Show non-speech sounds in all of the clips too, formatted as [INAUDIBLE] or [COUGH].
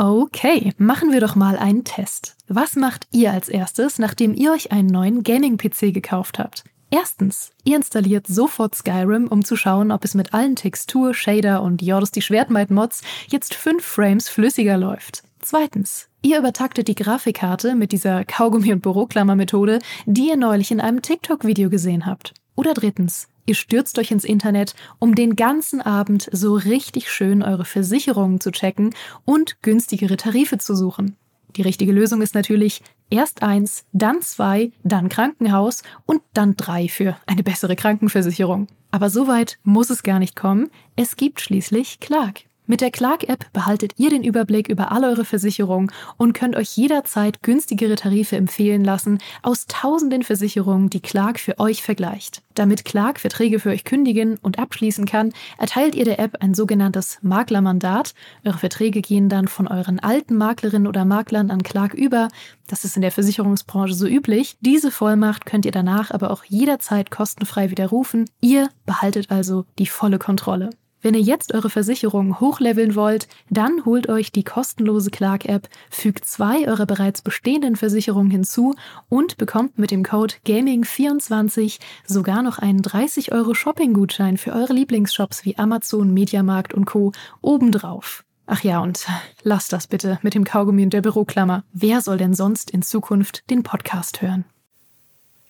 Okay, machen wir doch mal einen Test. Was macht ihr als erstes, nachdem ihr euch einen neuen Gaming-PC gekauft habt? Erstens, ihr installiert sofort Skyrim, um zu schauen, ob es mit allen Textur, Shader und Jordos die Schwertmeid-Mods jetzt 5 Frames flüssiger läuft. Zweitens, ihr übertaktet die Grafikkarte mit dieser Kaugummi- und Büroklammer-Methode, die ihr neulich in einem TikTok-Video gesehen habt. Oder drittens, Ihr stürzt euch ins Internet, um den ganzen Abend so richtig schön eure Versicherungen zu checken und günstigere Tarife zu suchen. Die richtige Lösung ist natürlich erst eins, dann zwei, dann Krankenhaus und dann drei für eine bessere Krankenversicherung. Aber so weit muss es gar nicht kommen. Es gibt schließlich Clark. Mit der Clark-App behaltet ihr den Überblick über all eure Versicherungen und könnt euch jederzeit günstigere Tarife empfehlen lassen aus tausenden Versicherungen, die Clark für euch vergleicht. Damit Clark Verträge für euch kündigen und abschließen kann, erteilt ihr der App ein sogenanntes Maklermandat. Eure Verträge gehen dann von euren alten Maklerinnen oder Maklern an Clark über. Das ist in der Versicherungsbranche so üblich. Diese Vollmacht könnt ihr danach aber auch jederzeit kostenfrei widerrufen. Ihr behaltet also die volle Kontrolle. Wenn ihr jetzt eure Versicherung hochleveln wollt, dann holt euch die kostenlose Clark-App, fügt zwei eurer bereits bestehenden Versicherungen hinzu und bekommt mit dem Code Gaming24 sogar noch einen 30 Euro Shopping-Gutschein für eure Lieblingsshops wie Amazon, Mediamarkt und Co. obendrauf. Ach ja, und lasst das bitte mit dem Kaugummi und der Büroklammer. Wer soll denn sonst in Zukunft den Podcast hören?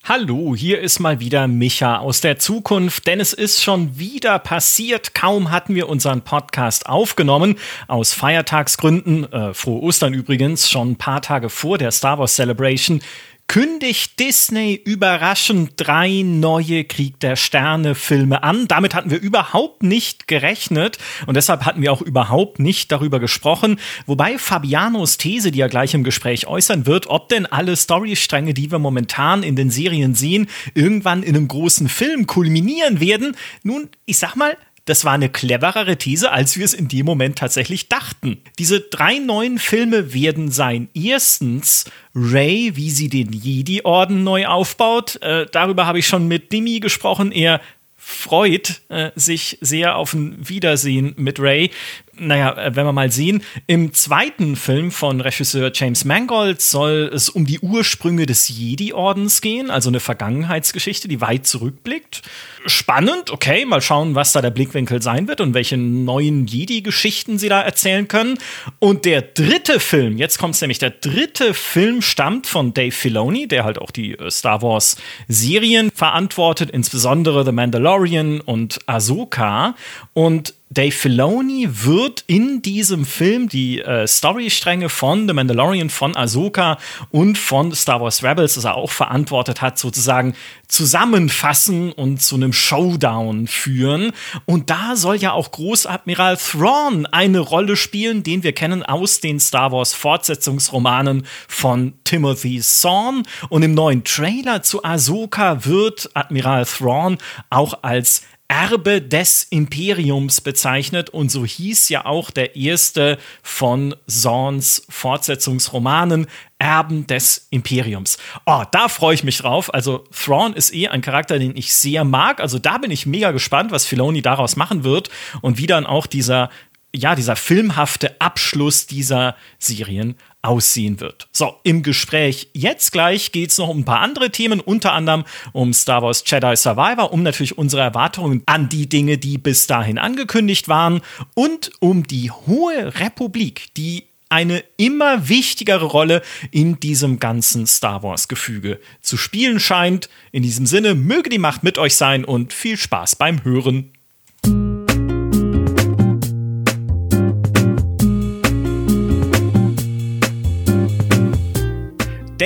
Hallo, hier ist mal wieder Micha aus der Zukunft, denn es ist schon wieder passiert. Kaum hatten wir unseren Podcast aufgenommen, aus Feiertagsgründen, äh, frohe Ostern übrigens, schon ein paar Tage vor der Star Wars Celebration, kündigt Disney überraschend drei neue Krieg der Sterne Filme an. Damit hatten wir überhaupt nicht gerechnet und deshalb hatten wir auch überhaupt nicht darüber gesprochen. Wobei Fabianos These, die er gleich im Gespräch äußern wird, ob denn alle Storystränge, die wir momentan in den Serien sehen, irgendwann in einem großen Film kulminieren werden. Nun, ich sag mal, das war eine cleverere These, als wir es in dem Moment tatsächlich dachten. Diese drei neuen Filme werden sein. Erstens Ray, wie sie den Jedi-Orden neu aufbaut. Äh, darüber habe ich schon mit Dimi gesprochen. Er freut äh, sich sehr auf ein Wiedersehen mit Ray naja, äh, wenn wir mal sehen, im zweiten Film von Regisseur James Mangold soll es um die Ursprünge des Jedi-Ordens gehen, also eine Vergangenheitsgeschichte, die weit zurückblickt. Spannend, okay, mal schauen, was da der Blickwinkel sein wird und welche neuen Jedi-Geschichten sie da erzählen können. Und der dritte Film, jetzt kommt es nämlich, der dritte Film stammt von Dave Filoni, der halt auch die äh, Star Wars-Serien verantwortet, insbesondere The Mandalorian und Ahsoka. Und Dave Filoni wird in diesem Film die äh, Storystränge von The Mandalorian, von Ahsoka und von Star Wars Rebels, das er auch verantwortet hat, sozusagen zusammenfassen und zu einem Showdown führen. Und da soll ja auch Großadmiral Thrawn eine Rolle spielen, den wir kennen aus den Star Wars Fortsetzungsromanen von Timothy Zahn. Und im neuen Trailer zu Ahsoka wird Admiral Thrawn auch als Erbe des Imperiums bezeichnet und so hieß ja auch der erste von Zorns Fortsetzungsromanen Erben des Imperiums. Oh, da freue ich mich drauf. Also Thrawn ist eh ein Charakter, den ich sehr mag. Also da bin ich mega gespannt, was Filoni daraus machen wird und wie dann auch dieser ja, dieser filmhafte Abschluss dieser Serien aussehen wird. So, im Gespräch jetzt gleich geht es noch um ein paar andere Themen, unter anderem um Star Wars Jedi Survivor, um natürlich unsere Erwartungen an die Dinge, die bis dahin angekündigt waren und um die Hohe Republik, die eine immer wichtigere Rolle in diesem ganzen Star Wars-Gefüge zu spielen scheint. In diesem Sinne, möge die Macht mit euch sein und viel Spaß beim Hören.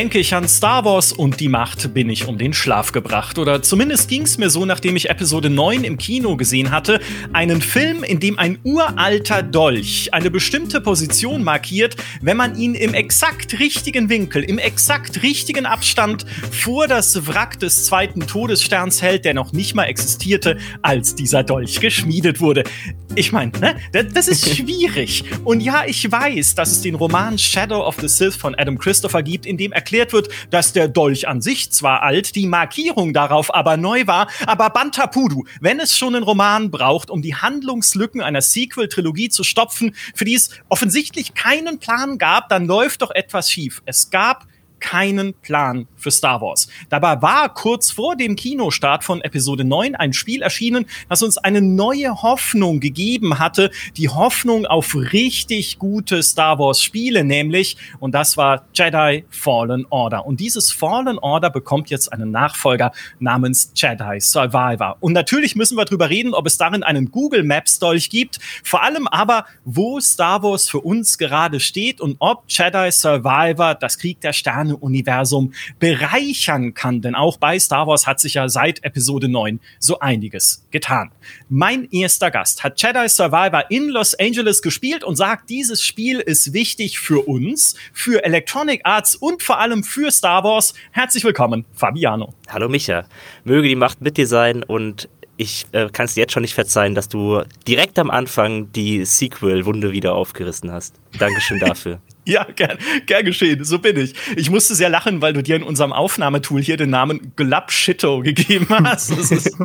Denke ich an Star Wars und die Macht, bin ich um den Schlaf gebracht. Oder zumindest ging es mir so, nachdem ich Episode 9 im Kino gesehen hatte. Einen Film, in dem ein uralter Dolch eine bestimmte Position markiert, wenn man ihn im exakt richtigen Winkel, im exakt richtigen Abstand vor das Wrack des zweiten Todessterns hält, der noch nicht mal existierte, als dieser Dolch geschmiedet wurde. Ich meine, ne? Das ist [LAUGHS] schwierig. Und ja, ich weiß, dass es den Roman Shadow of the Sith von Adam Christopher gibt, in dem erklärt erklärt wird, dass der Dolch an sich zwar alt, die Markierung darauf aber neu war, aber Bantapudu, wenn es schon einen Roman braucht, um die Handlungslücken einer Sequel-Trilogie zu stopfen, für die es offensichtlich keinen Plan gab, dann läuft doch etwas schief. Es gab keinen Plan für Star Wars. Dabei war kurz vor dem Kinostart von Episode 9 ein Spiel erschienen, das uns eine neue Hoffnung gegeben hatte, die Hoffnung auf richtig gute Star Wars Spiele, nämlich, und das war Jedi Fallen Order. Und dieses Fallen Order bekommt jetzt einen Nachfolger namens Jedi Survivor. Und natürlich müssen wir darüber reden, ob es darin einen Google Maps Dolch gibt, vor allem aber, wo Star Wars für uns gerade steht und ob Jedi Survivor das Krieg der Sterne Universum bereichern kann. Denn auch bei Star Wars hat sich ja seit Episode 9 so einiges getan. Mein erster Gast hat Jedi Survivor in Los Angeles gespielt und sagt, dieses Spiel ist wichtig für uns, für Electronic Arts und vor allem für Star Wars. Herzlich willkommen, Fabiano. Hallo Micha. Möge die Macht mit dir sein und ich äh, kann es dir jetzt schon nicht verzeihen, dass du direkt am Anfang die Sequel-Wunde wieder aufgerissen hast. Dankeschön dafür. [LAUGHS] Ja, gern, gern geschehen. So bin ich. Ich musste sehr lachen, weil du dir in unserem Aufnahmetool hier den Namen Glubshitto [LAUGHS] gegeben hast. Das ist,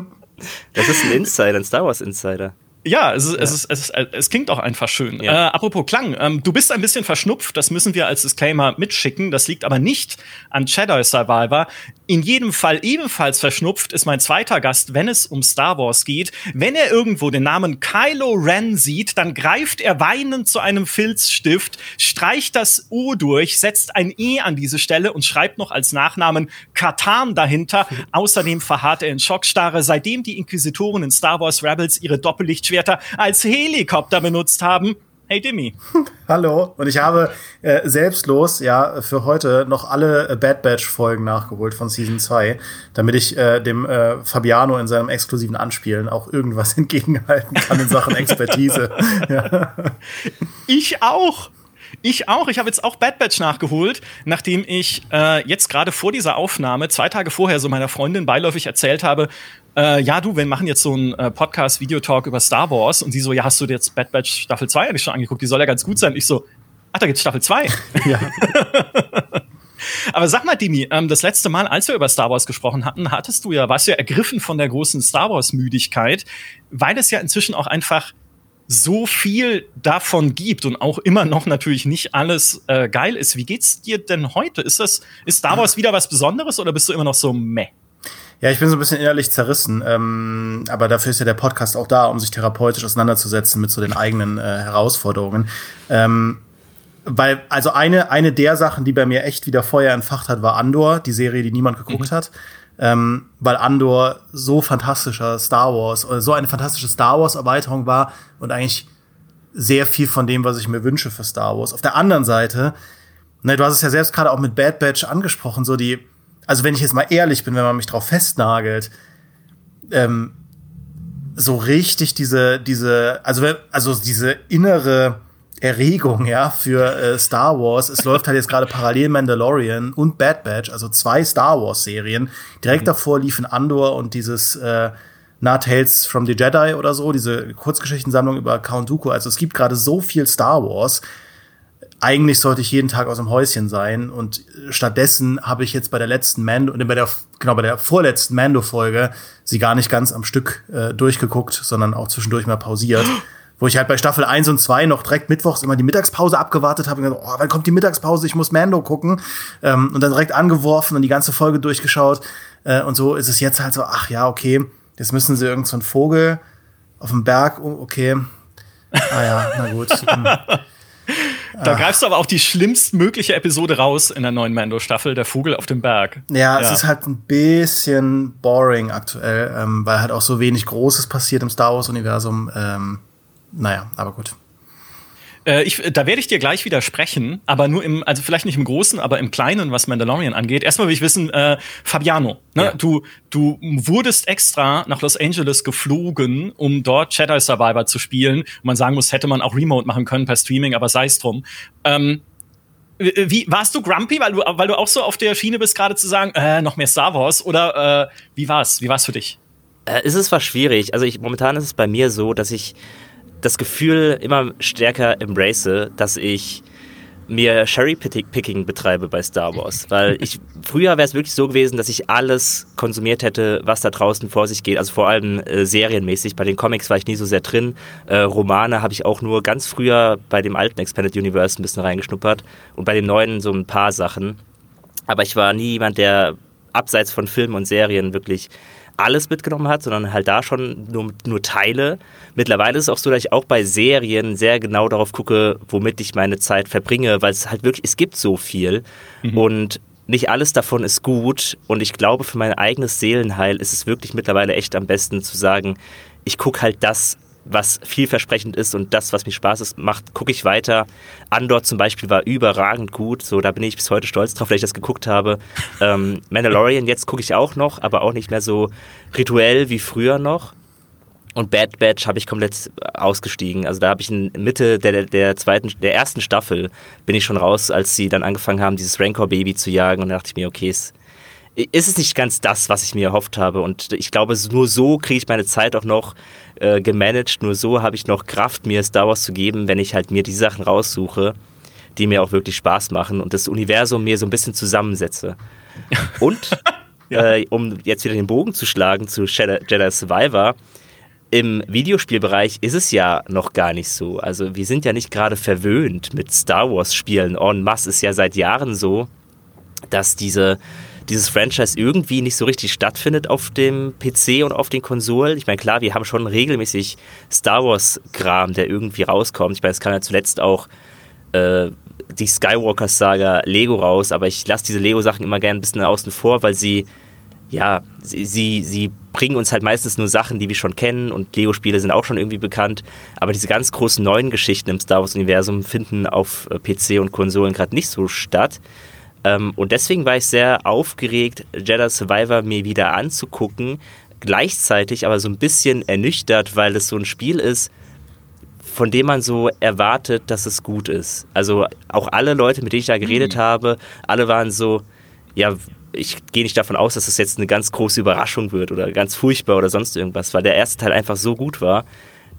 das ist ein Insider, ein Star Wars Insider. Ja, es, ist, ja. Es, ist, es, ist, es klingt auch einfach schön. Ja. Äh, apropos Klang, ähm, du bist ein bisschen verschnupft, das müssen wir als Disclaimer mitschicken. Das liegt aber nicht an Jedi Survivor. In jedem Fall ebenfalls verschnupft ist mein zweiter Gast, wenn es um Star Wars geht. Wenn er irgendwo den Namen Kylo Ren sieht, dann greift er weinend zu einem Filzstift, streicht das O durch, setzt ein E an diese Stelle und schreibt noch als Nachnamen Katan dahinter. [LAUGHS] Außerdem verharrt er in Schockstarre, seitdem die Inquisitoren in Star Wars Rebels ihre Doppellichtschwerter als Helikopter benutzt haben. Hey Demi. [LAUGHS] Hallo. Und ich habe äh, selbstlos ja für heute noch alle äh, Bad Batch Folgen nachgeholt von Season 2, damit ich äh, dem äh, Fabiano in seinem exklusiven Anspielen auch irgendwas [LAUGHS] entgegenhalten kann in Sachen Expertise. [LAUGHS] ja. Ich auch. Ich auch. Ich habe jetzt auch Bad Batch nachgeholt, nachdem ich äh, jetzt gerade vor dieser Aufnahme, zwei Tage vorher, so meiner Freundin beiläufig erzählt habe, äh, ja, du, wir machen jetzt so einen äh, Podcast-Videotalk über Star Wars. Und sie so, ja, hast du dir jetzt Bad Batch Staffel 2 eigentlich schon angeguckt? Die soll ja ganz gut sein. Ich so, ach, da gibt's Staffel 2. Ja. [LAUGHS] Aber sag mal, Dimi, ähm, das letzte Mal, als wir über Star Wars gesprochen hatten, hattest du ja, warst du ja ergriffen von der großen Star Wars-Müdigkeit, weil es ja inzwischen auch einfach so viel davon gibt und auch immer noch natürlich nicht alles äh, geil ist. Wie geht's dir denn heute? Ist das, ist Star Wars wieder was Besonderes oder bist du immer noch so meh? Ja, ich bin so ein bisschen innerlich zerrissen, ähm, aber dafür ist ja der Podcast auch da, um sich therapeutisch auseinanderzusetzen mit so den eigenen äh, Herausforderungen. Ähm, weil, also eine, eine der Sachen, die bei mir echt wieder Feuer entfacht hat, war Andor, die Serie, die niemand geguckt mhm. hat. Ähm, weil Andor so fantastischer Star Wars, oder so eine fantastische Star Wars-Erweiterung war und eigentlich sehr viel von dem, was ich mir wünsche für Star Wars. Auf der anderen Seite, ne, du hast es ja selbst gerade auch mit Bad Batch angesprochen, so die, also wenn ich jetzt mal ehrlich bin, wenn man mich drauf festnagelt, ähm, so richtig diese, diese, also, also diese innere Erregung, ja, für äh, Star Wars. Es [LAUGHS] läuft halt jetzt gerade parallel Mandalorian und Bad Batch, also zwei Star Wars Serien. Direkt mhm. davor liefen Andor und dieses äh, Nah Tales from the Jedi oder so, diese Kurzgeschichtensammlung über Count Dooku. Also es gibt gerade so viel Star Wars eigentlich sollte ich jeden Tag aus dem Häuschen sein und stattdessen habe ich jetzt bei der letzten Mando und bei der genau bei der vorletzten Mando Folge sie gar nicht ganz am Stück äh, durchgeguckt, sondern auch zwischendurch mal pausiert. Wo ich halt bei Staffel 1 und 2 noch direkt mittwochs immer die Mittagspause abgewartet habe und gesagt, oh, wann kommt die Mittagspause? Ich muss Mando gucken. Ähm, und dann direkt angeworfen und die ganze Folge durchgeschaut. Äh, und so ist es jetzt halt so, ach ja, okay, jetzt müssen sie irgend so einen Vogel auf dem Berg, oh, okay. Ah ja, na gut. [LAUGHS] Hm. Da Ach. greifst du aber auch die schlimmstmögliche Episode raus in der neuen Mando-Staffel, der Vogel auf dem Berg. Ja, ja, es ist halt ein bisschen boring aktuell, ähm, weil halt auch so wenig Großes passiert im Star Wars-Universum. Ähm, naja, aber gut. Äh, ich, da werde ich dir gleich widersprechen, aber nur im, also vielleicht nicht im Großen, aber im Kleinen, was Mandalorian angeht. Erstmal will ich wissen, äh, Fabiano, ne? Ja. du, du wurdest extra nach Los Angeles geflogen, um dort Jedi Survivor zu spielen. Und man sagen muss, hätte man auch Remote machen können per Streaming, aber sei es drum. Ähm, wie warst du grumpy, weil du, weil du auch so auf der Schiene bist, gerade zu sagen, äh, noch mehr Star Wars? Oder äh, wie war's? Wie war's für dich? Äh, ist es war schwierig. Also ich, momentan ist es bei mir so, dass ich das Gefühl immer stärker embrace, dass ich mir Cherry-Picking betreibe bei Star Wars. Weil ich früher wäre es wirklich so gewesen, dass ich alles konsumiert hätte, was da draußen vor sich geht. Also vor allem äh, serienmäßig. Bei den Comics war ich nie so sehr drin. Äh, Romane habe ich auch nur ganz früher bei dem alten Expanded Universe ein bisschen reingeschnuppert und bei dem neuen so ein paar Sachen. Aber ich war nie jemand, der abseits von Filmen und Serien wirklich alles mitgenommen hat, sondern halt da schon nur, nur Teile. Mittlerweile ist es auch so, dass ich auch bei Serien sehr genau darauf gucke, womit ich meine Zeit verbringe, weil es halt wirklich, es gibt so viel mhm. und nicht alles davon ist gut und ich glaube, für mein eigenes Seelenheil ist es wirklich mittlerweile echt am besten zu sagen, ich gucke halt das was vielversprechend ist und das, was mir Spaß macht, gucke ich weiter. Andor zum Beispiel war überragend gut, so da bin ich bis heute stolz drauf, dass ich das geguckt habe. Ähm, Mandalorian jetzt gucke ich auch noch, aber auch nicht mehr so rituell wie früher noch. Und Bad Batch habe ich komplett ausgestiegen. Also da habe ich in Mitte der, der zweiten, der ersten Staffel bin ich schon raus, als sie dann angefangen haben, dieses Rancor-Baby zu jagen. Und da dachte ich mir, okay, es ist es nicht ganz das, was ich mir erhofft habe. Und ich glaube, nur so kriege ich meine Zeit auch noch äh, gemanagt. Nur so habe ich noch Kraft, mir Star Wars zu geben, wenn ich halt mir die Sachen raussuche, die mir auch wirklich Spaß machen und das Universum mir so ein bisschen zusammensetze. [LAUGHS] Und ja. äh, um jetzt wieder den Bogen zu schlagen zu Jedi Survivor, im Videospielbereich ist es ja noch gar nicht so. Also wir sind ja nicht gerade verwöhnt mit Star Wars Spielen. En masse ist ja seit Jahren so, dass diese dieses Franchise irgendwie nicht so richtig stattfindet auf dem PC und auf den Konsolen. Ich meine, klar, wir haben schon regelmäßig Star Wars-Kram, der irgendwie rauskommt. Ich meine, es kam ja zuletzt auch äh, die Skywalker-Saga Lego raus, aber ich lasse diese Lego-Sachen immer gerne ein bisschen außen vor, weil sie, ja, sie, sie, sie bringen uns halt meistens nur Sachen, die wir schon kennen und Lego-Spiele sind auch schon irgendwie bekannt. Aber diese ganz großen neuen Geschichten im Star Wars-Universum finden auf äh, PC und Konsolen gerade nicht so statt. Ähm, und deswegen war ich sehr aufgeregt, Jedi Survivor mir wieder anzugucken. Gleichzeitig aber so ein bisschen ernüchtert, weil es so ein Spiel ist, von dem man so erwartet, dass es gut ist. Also auch alle Leute, mit denen ich da geredet mhm. habe, alle waren so, ja, ich gehe nicht davon aus, dass es jetzt eine ganz große Überraschung wird oder ganz furchtbar oder sonst irgendwas, weil der erste Teil einfach so gut war,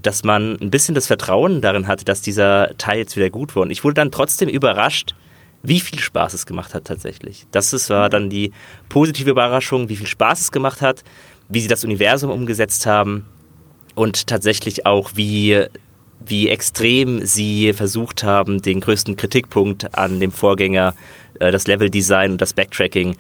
dass man ein bisschen das Vertrauen darin hatte, dass dieser Teil jetzt wieder gut war. Und ich wurde dann trotzdem überrascht, wie viel Spaß es gemacht hat tatsächlich. Das ist, war dann die positive Überraschung, wie viel Spaß es gemacht hat, wie sie das Universum umgesetzt haben und tatsächlich auch, wie, wie extrem sie versucht haben, den größten Kritikpunkt an dem Vorgänger, äh, das Leveldesign und das Backtracking,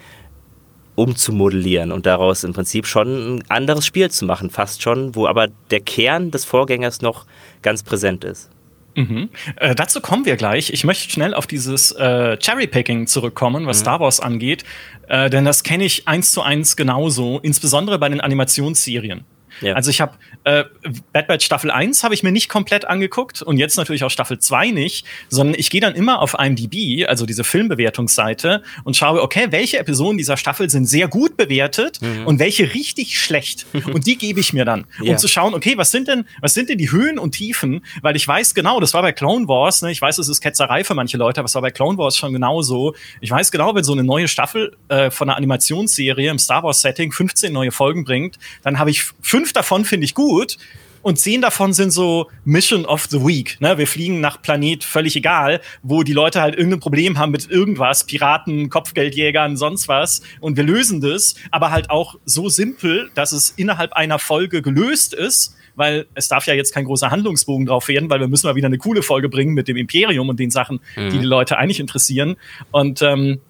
umzumodellieren und daraus im Prinzip schon ein anderes Spiel zu machen, fast schon, wo aber der Kern des Vorgängers noch ganz präsent ist. Mhm. Äh, dazu kommen wir gleich. Ich möchte schnell auf dieses äh, Cherry-Picking zurückkommen, was mhm. Star Wars angeht, äh, denn das kenne ich eins zu eins genauso, insbesondere bei den Animationsserien. Ja. Also ich habe äh, Bad Batch Staffel 1 habe ich mir nicht komplett angeguckt und jetzt natürlich auch Staffel 2 nicht, sondern ich gehe dann immer auf IMDb, also diese Filmbewertungsseite und schaue, okay, welche Episoden dieser Staffel sind sehr gut bewertet mhm. und welche richtig schlecht [LAUGHS] und die gebe ich mir dann, um ja. zu schauen, okay, was sind denn was sind denn die Höhen und Tiefen, weil ich weiß genau, das war bei Clone Wars, ne, ich weiß, es ist Ketzerei für manche Leute, aber es war bei Clone Wars schon genauso. Ich weiß genau, wenn so eine neue Staffel äh, von einer Animationsserie im Star Wars Setting 15 neue Folgen bringt, dann habe ich fünf fünf davon finde ich gut und zehn davon sind so Mission of the Week. Ne? Wir fliegen nach Planet völlig egal, wo die Leute halt irgendein Problem haben mit irgendwas, Piraten, Kopfgeldjägern, sonst was. Und wir lösen das, aber halt auch so simpel, dass es innerhalb einer Folge gelöst ist. Weil es darf ja jetzt kein großer Handlungsbogen drauf werden, weil wir müssen mal wieder eine coole Folge bringen mit dem Imperium und den Sachen, mhm. die die Leute eigentlich interessieren. Und ähm,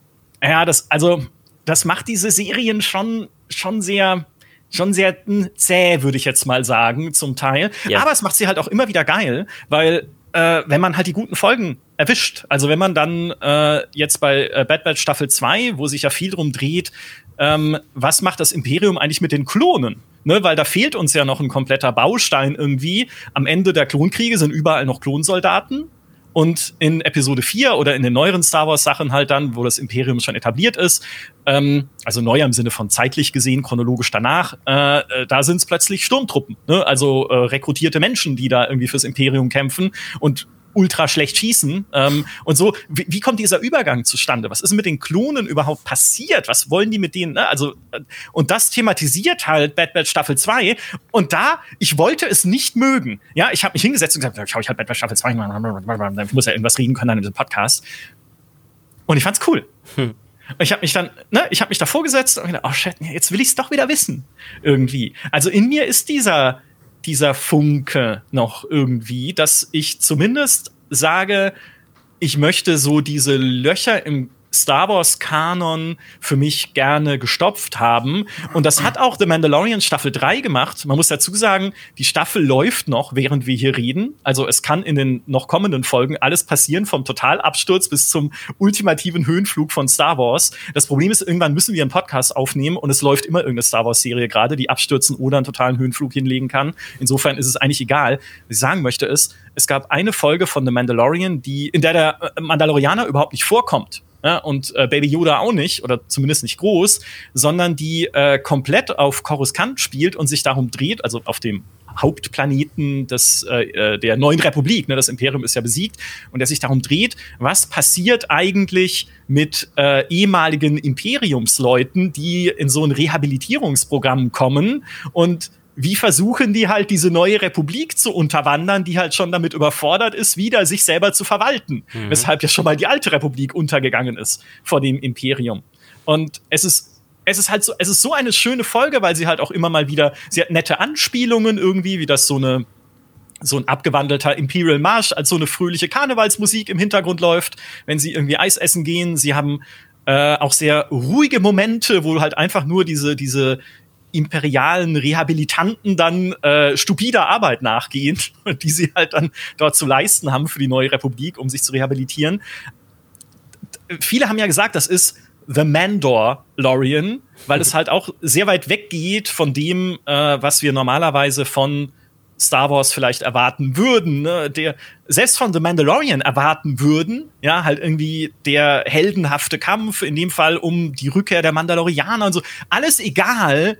ja, das, also, das macht diese Serien schon, schon sehr, schon sehr zäh, würde ich jetzt mal sagen, zum Teil. Ja. Aber es macht sie halt auch immer wieder geil, weil äh, wenn man halt die guten Folgen erwischt, also wenn man dann äh, jetzt bei äh, Bad Batch Staffel 2, wo sich ja viel drum dreht, ähm, was macht das Imperium eigentlich mit den Klonen? Ne, weil da fehlt uns ja noch ein kompletter Baustein irgendwie. Am Ende der Klonkriege sind überall noch Klonsoldaten. Und in Episode 4 oder in den neueren Star Wars Sachen halt dann, wo das Imperium schon etabliert ist, ähm, also neuer im Sinne von zeitlich gesehen, chronologisch danach, äh, äh, da sind es plötzlich Sturmtruppen, ne? also äh, rekrutierte Menschen, die da irgendwie fürs Imperium kämpfen. Und ultra schlecht schießen. Ähm, und so, wie, wie, kommt dieser Übergang zustande? Was ist mit den Klonen überhaupt passiert? Was wollen die mit denen? Ne? Also, äh, und das thematisiert halt Bad Batch Staffel 2. Und da, ich wollte es nicht mögen. Ja, ich habe mich hingesetzt und gesagt, schau ich halt Bad Batch Staffel 2, ich muss ja irgendwas reden können an diesem Podcast. Und ich fand's cool. Hm. Ich habe mich dann, ne, ich habe mich davor gesetzt und gedacht, oh shit, jetzt will ich es doch wieder wissen. Irgendwie. Also in mir ist dieser, dieser Funke noch irgendwie, dass ich zumindest sage, ich möchte so diese Löcher im Star Wars Kanon für mich gerne gestopft haben. Und das hat auch The Mandalorian Staffel 3 gemacht. Man muss dazu sagen, die Staffel läuft noch, während wir hier reden. Also es kann in den noch kommenden Folgen alles passieren, vom Totalabsturz bis zum ultimativen Höhenflug von Star Wars. Das Problem ist, irgendwann müssen wir einen Podcast aufnehmen und es läuft immer irgendeine Star Wars Serie gerade, die abstürzen oder einen totalen Höhenflug hinlegen kann. Insofern ist es eigentlich egal. Was ich sagen möchte ist, es gab eine Folge von The Mandalorian, die, in der der Mandalorianer überhaupt nicht vorkommt ja, und äh, Baby Yoda auch nicht, oder zumindest nicht groß, sondern die äh, komplett auf Coruscant spielt und sich darum dreht, also auf dem Hauptplaneten des, äh, äh, der neuen Republik, ne, das Imperium ist ja besiegt, und der sich darum dreht, was passiert eigentlich mit äh, ehemaligen Imperiumsleuten, die in so ein Rehabilitierungsprogramm kommen und wie versuchen die halt diese neue Republik zu unterwandern, die halt schon damit überfordert ist, wieder sich selber zu verwalten. Mhm. Weshalb ja schon mal die alte Republik untergegangen ist vor dem Imperium. Und es ist es ist halt so, es ist so eine schöne Folge, weil sie halt auch immer mal wieder, sie hat nette Anspielungen irgendwie, wie das so eine, so ein abgewandelter Imperial Marsch als so eine fröhliche Karnevalsmusik im Hintergrund läuft, wenn sie irgendwie Eis essen gehen. Sie haben äh, auch sehr ruhige Momente, wo halt einfach nur diese, diese imperialen Rehabilitanten dann äh, stupider Arbeit nachgehen, [LAUGHS] die sie halt dann dort zu leisten haben für die neue Republik, um sich zu rehabilitieren. Viele haben ja gesagt, das ist The Mandalorian, weil es halt auch sehr weit weggeht von dem, äh, was wir normalerweise von Star Wars vielleicht erwarten würden, ne? der selbst von The Mandalorian erwarten würden, ja, halt irgendwie der heldenhafte Kampf, in dem Fall um die Rückkehr der Mandalorianer und so. Alles egal,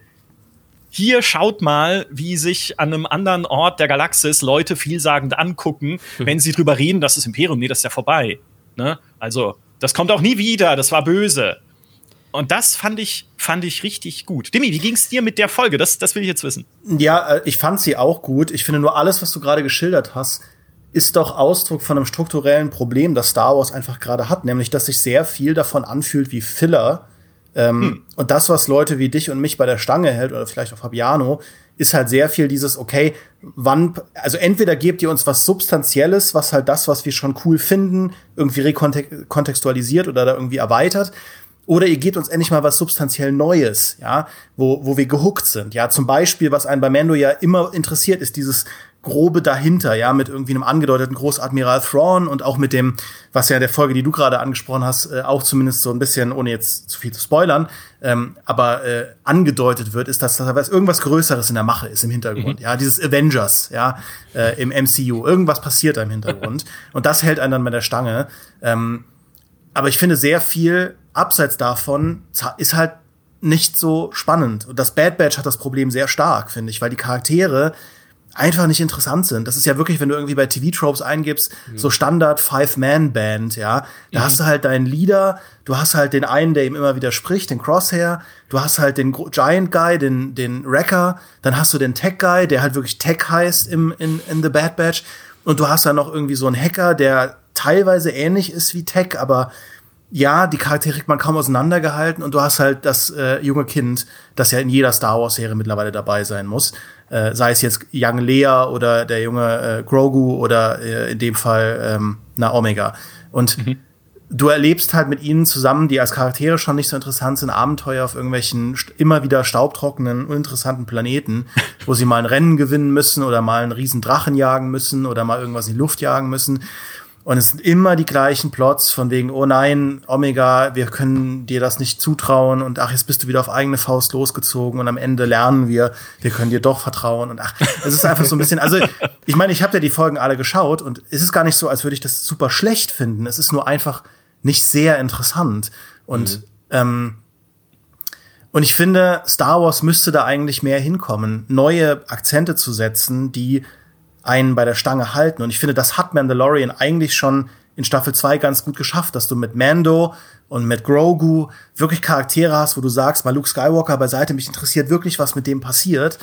hier schaut mal, wie sich an einem anderen Ort der Galaxis Leute vielsagend angucken, hm. wenn sie drüber reden, dass das Imperium, nee, das ist ja vorbei. Ne? Also, das kommt auch nie wieder, das war böse. Und das fand ich, fand ich richtig gut. Demi, wie ging es dir mit der Folge? Das, das will ich jetzt wissen. Ja, äh, ich fand sie auch gut. Ich finde nur alles, was du gerade geschildert hast, ist doch Ausdruck von einem strukturellen Problem, das Star Wars einfach gerade hat, nämlich dass sich sehr viel davon anfühlt wie Filler ähm, hm. Und das, was Leute wie dich und mich bei der Stange hält, oder vielleicht auch Fabiano, ist halt sehr viel dieses, okay, wann, also entweder gebt ihr uns was Substanzielles, was halt das, was wir schon cool finden, irgendwie rekontextualisiert oder da irgendwie erweitert, oder ihr gebt uns endlich mal was substanziell Neues, ja, wo, wo wir gehuckt sind. Ja, zum Beispiel, was einen bei Mando ja immer interessiert, ist dieses Grobe dahinter, ja, mit irgendwie einem angedeuteten Großadmiral Thrawn und auch mit dem, was ja der Folge, die du gerade angesprochen hast, äh, auch zumindest so ein bisschen, ohne jetzt zu viel zu spoilern, ähm, aber äh, angedeutet wird, ist, dass da irgendwas Größeres in der Mache ist im Hintergrund. Mhm. Ja, dieses Avengers, ja, äh, im MCU. Irgendwas passiert da im Hintergrund. [LAUGHS] und das hält einen dann mit der Stange. Ähm, aber ich finde, sehr viel abseits davon ist halt nicht so spannend. Und das Bad Batch hat das Problem sehr stark, finde ich, weil die Charaktere einfach nicht interessant sind. Das ist ja wirklich, wenn du irgendwie bei TV-Tropes eingibst, mhm. so Standard Five-Man-Band, ja. Da mhm. hast du halt deinen Leader, du hast halt den einen, der ihm immer wieder spricht, den Crosshair, du hast halt den Giant Guy, den, den Wrecker, dann hast du den Tech Guy, der halt wirklich Tech heißt im, in, in The Bad Batch. Und du hast dann noch irgendwie so einen Hacker, der teilweise ähnlich ist wie Tech, aber ja, die Charaktere kriegt man kaum auseinandergehalten und du hast halt das äh, junge Kind, das ja in jeder Star Wars-Serie mittlerweile dabei sein muss. Äh, sei es jetzt Young Leia oder der junge äh, Grogu oder äh, in dem Fall ähm, na Omega. Und mhm. du erlebst halt mit ihnen zusammen, die als Charaktere schon nicht so interessant sind, Abenteuer auf irgendwelchen immer wieder staubtrockenen, uninteressanten Planeten, [LAUGHS] wo sie mal ein Rennen gewinnen müssen oder mal einen riesen Drachen jagen müssen oder mal irgendwas in die Luft jagen müssen. Und es sind immer die gleichen Plots von wegen, oh nein, Omega, wir können dir das nicht zutrauen und ach, jetzt bist du wieder auf eigene Faust losgezogen und am Ende lernen wir, wir können dir doch vertrauen und ach, es ist einfach so ein bisschen, also ich meine, ich habe ja die Folgen alle geschaut und es ist gar nicht so, als würde ich das super schlecht finden. Es ist nur einfach nicht sehr interessant und mhm. ähm, und ich finde, Star Wars müsste da eigentlich mehr hinkommen, neue Akzente zu setzen, die einen bei der Stange halten. Und ich finde, das hat Mandalorian eigentlich schon in Staffel 2 ganz gut geschafft, dass du mit Mando und mit Grogu wirklich Charaktere hast, wo du sagst, mal Luke Skywalker beiseite, mich interessiert wirklich, was mit dem passiert.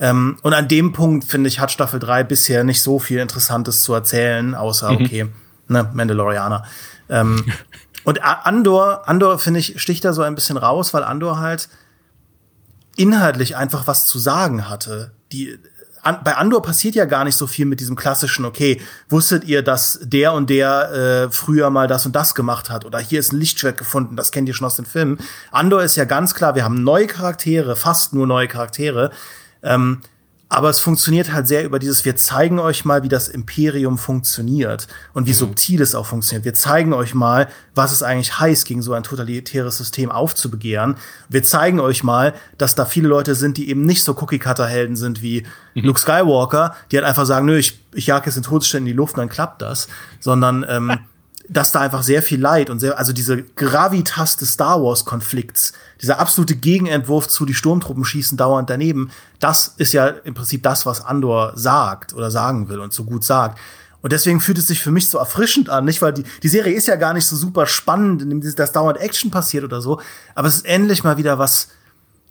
Ähm, und an dem Punkt, finde ich, hat Staffel 3 bisher nicht so viel Interessantes zu erzählen, außer, mhm. okay, ne, Mandalorianer. Ähm, [LAUGHS] und Andor, Andor, finde ich, sticht da so ein bisschen raus, weil Andor halt inhaltlich einfach was zu sagen hatte. Die, an, bei Andor passiert ja gar nicht so viel mit diesem klassischen, okay, wusstet ihr, dass der und der äh, früher mal das und das gemacht hat? Oder hier ist ein Lichtschwert gefunden, das kennt ihr schon aus den Filmen. Andor ist ja ganz klar, wir haben neue Charaktere, fast nur neue Charaktere. Ähm, aber es funktioniert halt sehr über dieses, wir zeigen euch mal, wie das Imperium funktioniert und wie mhm. subtil es auch funktioniert. Wir zeigen euch mal, was es eigentlich heißt, gegen so ein totalitäres System aufzubegehren. Wir zeigen euch mal, dass da viele Leute sind, die eben nicht so Cookie-Cutter-Helden sind wie mhm. Luke Skywalker, die halt einfach sagen, nö, ich, ich jag jetzt den Todesstern in die Luft und dann klappt das. Sondern ähm, [LAUGHS] dass da einfach sehr viel Leid und sehr, also diese Gravitas des Star Wars Konflikts, dieser absolute Gegenentwurf zu die Sturmtruppen schießen dauernd daneben, das ist ja im Prinzip das, was Andor sagt oder sagen will und so gut sagt. Und deswegen fühlt es sich für mich so erfrischend an, nicht? Weil die, die Serie ist ja gar nicht so super spannend, in dem das dauernd Action passiert oder so. Aber es ist endlich mal wieder was,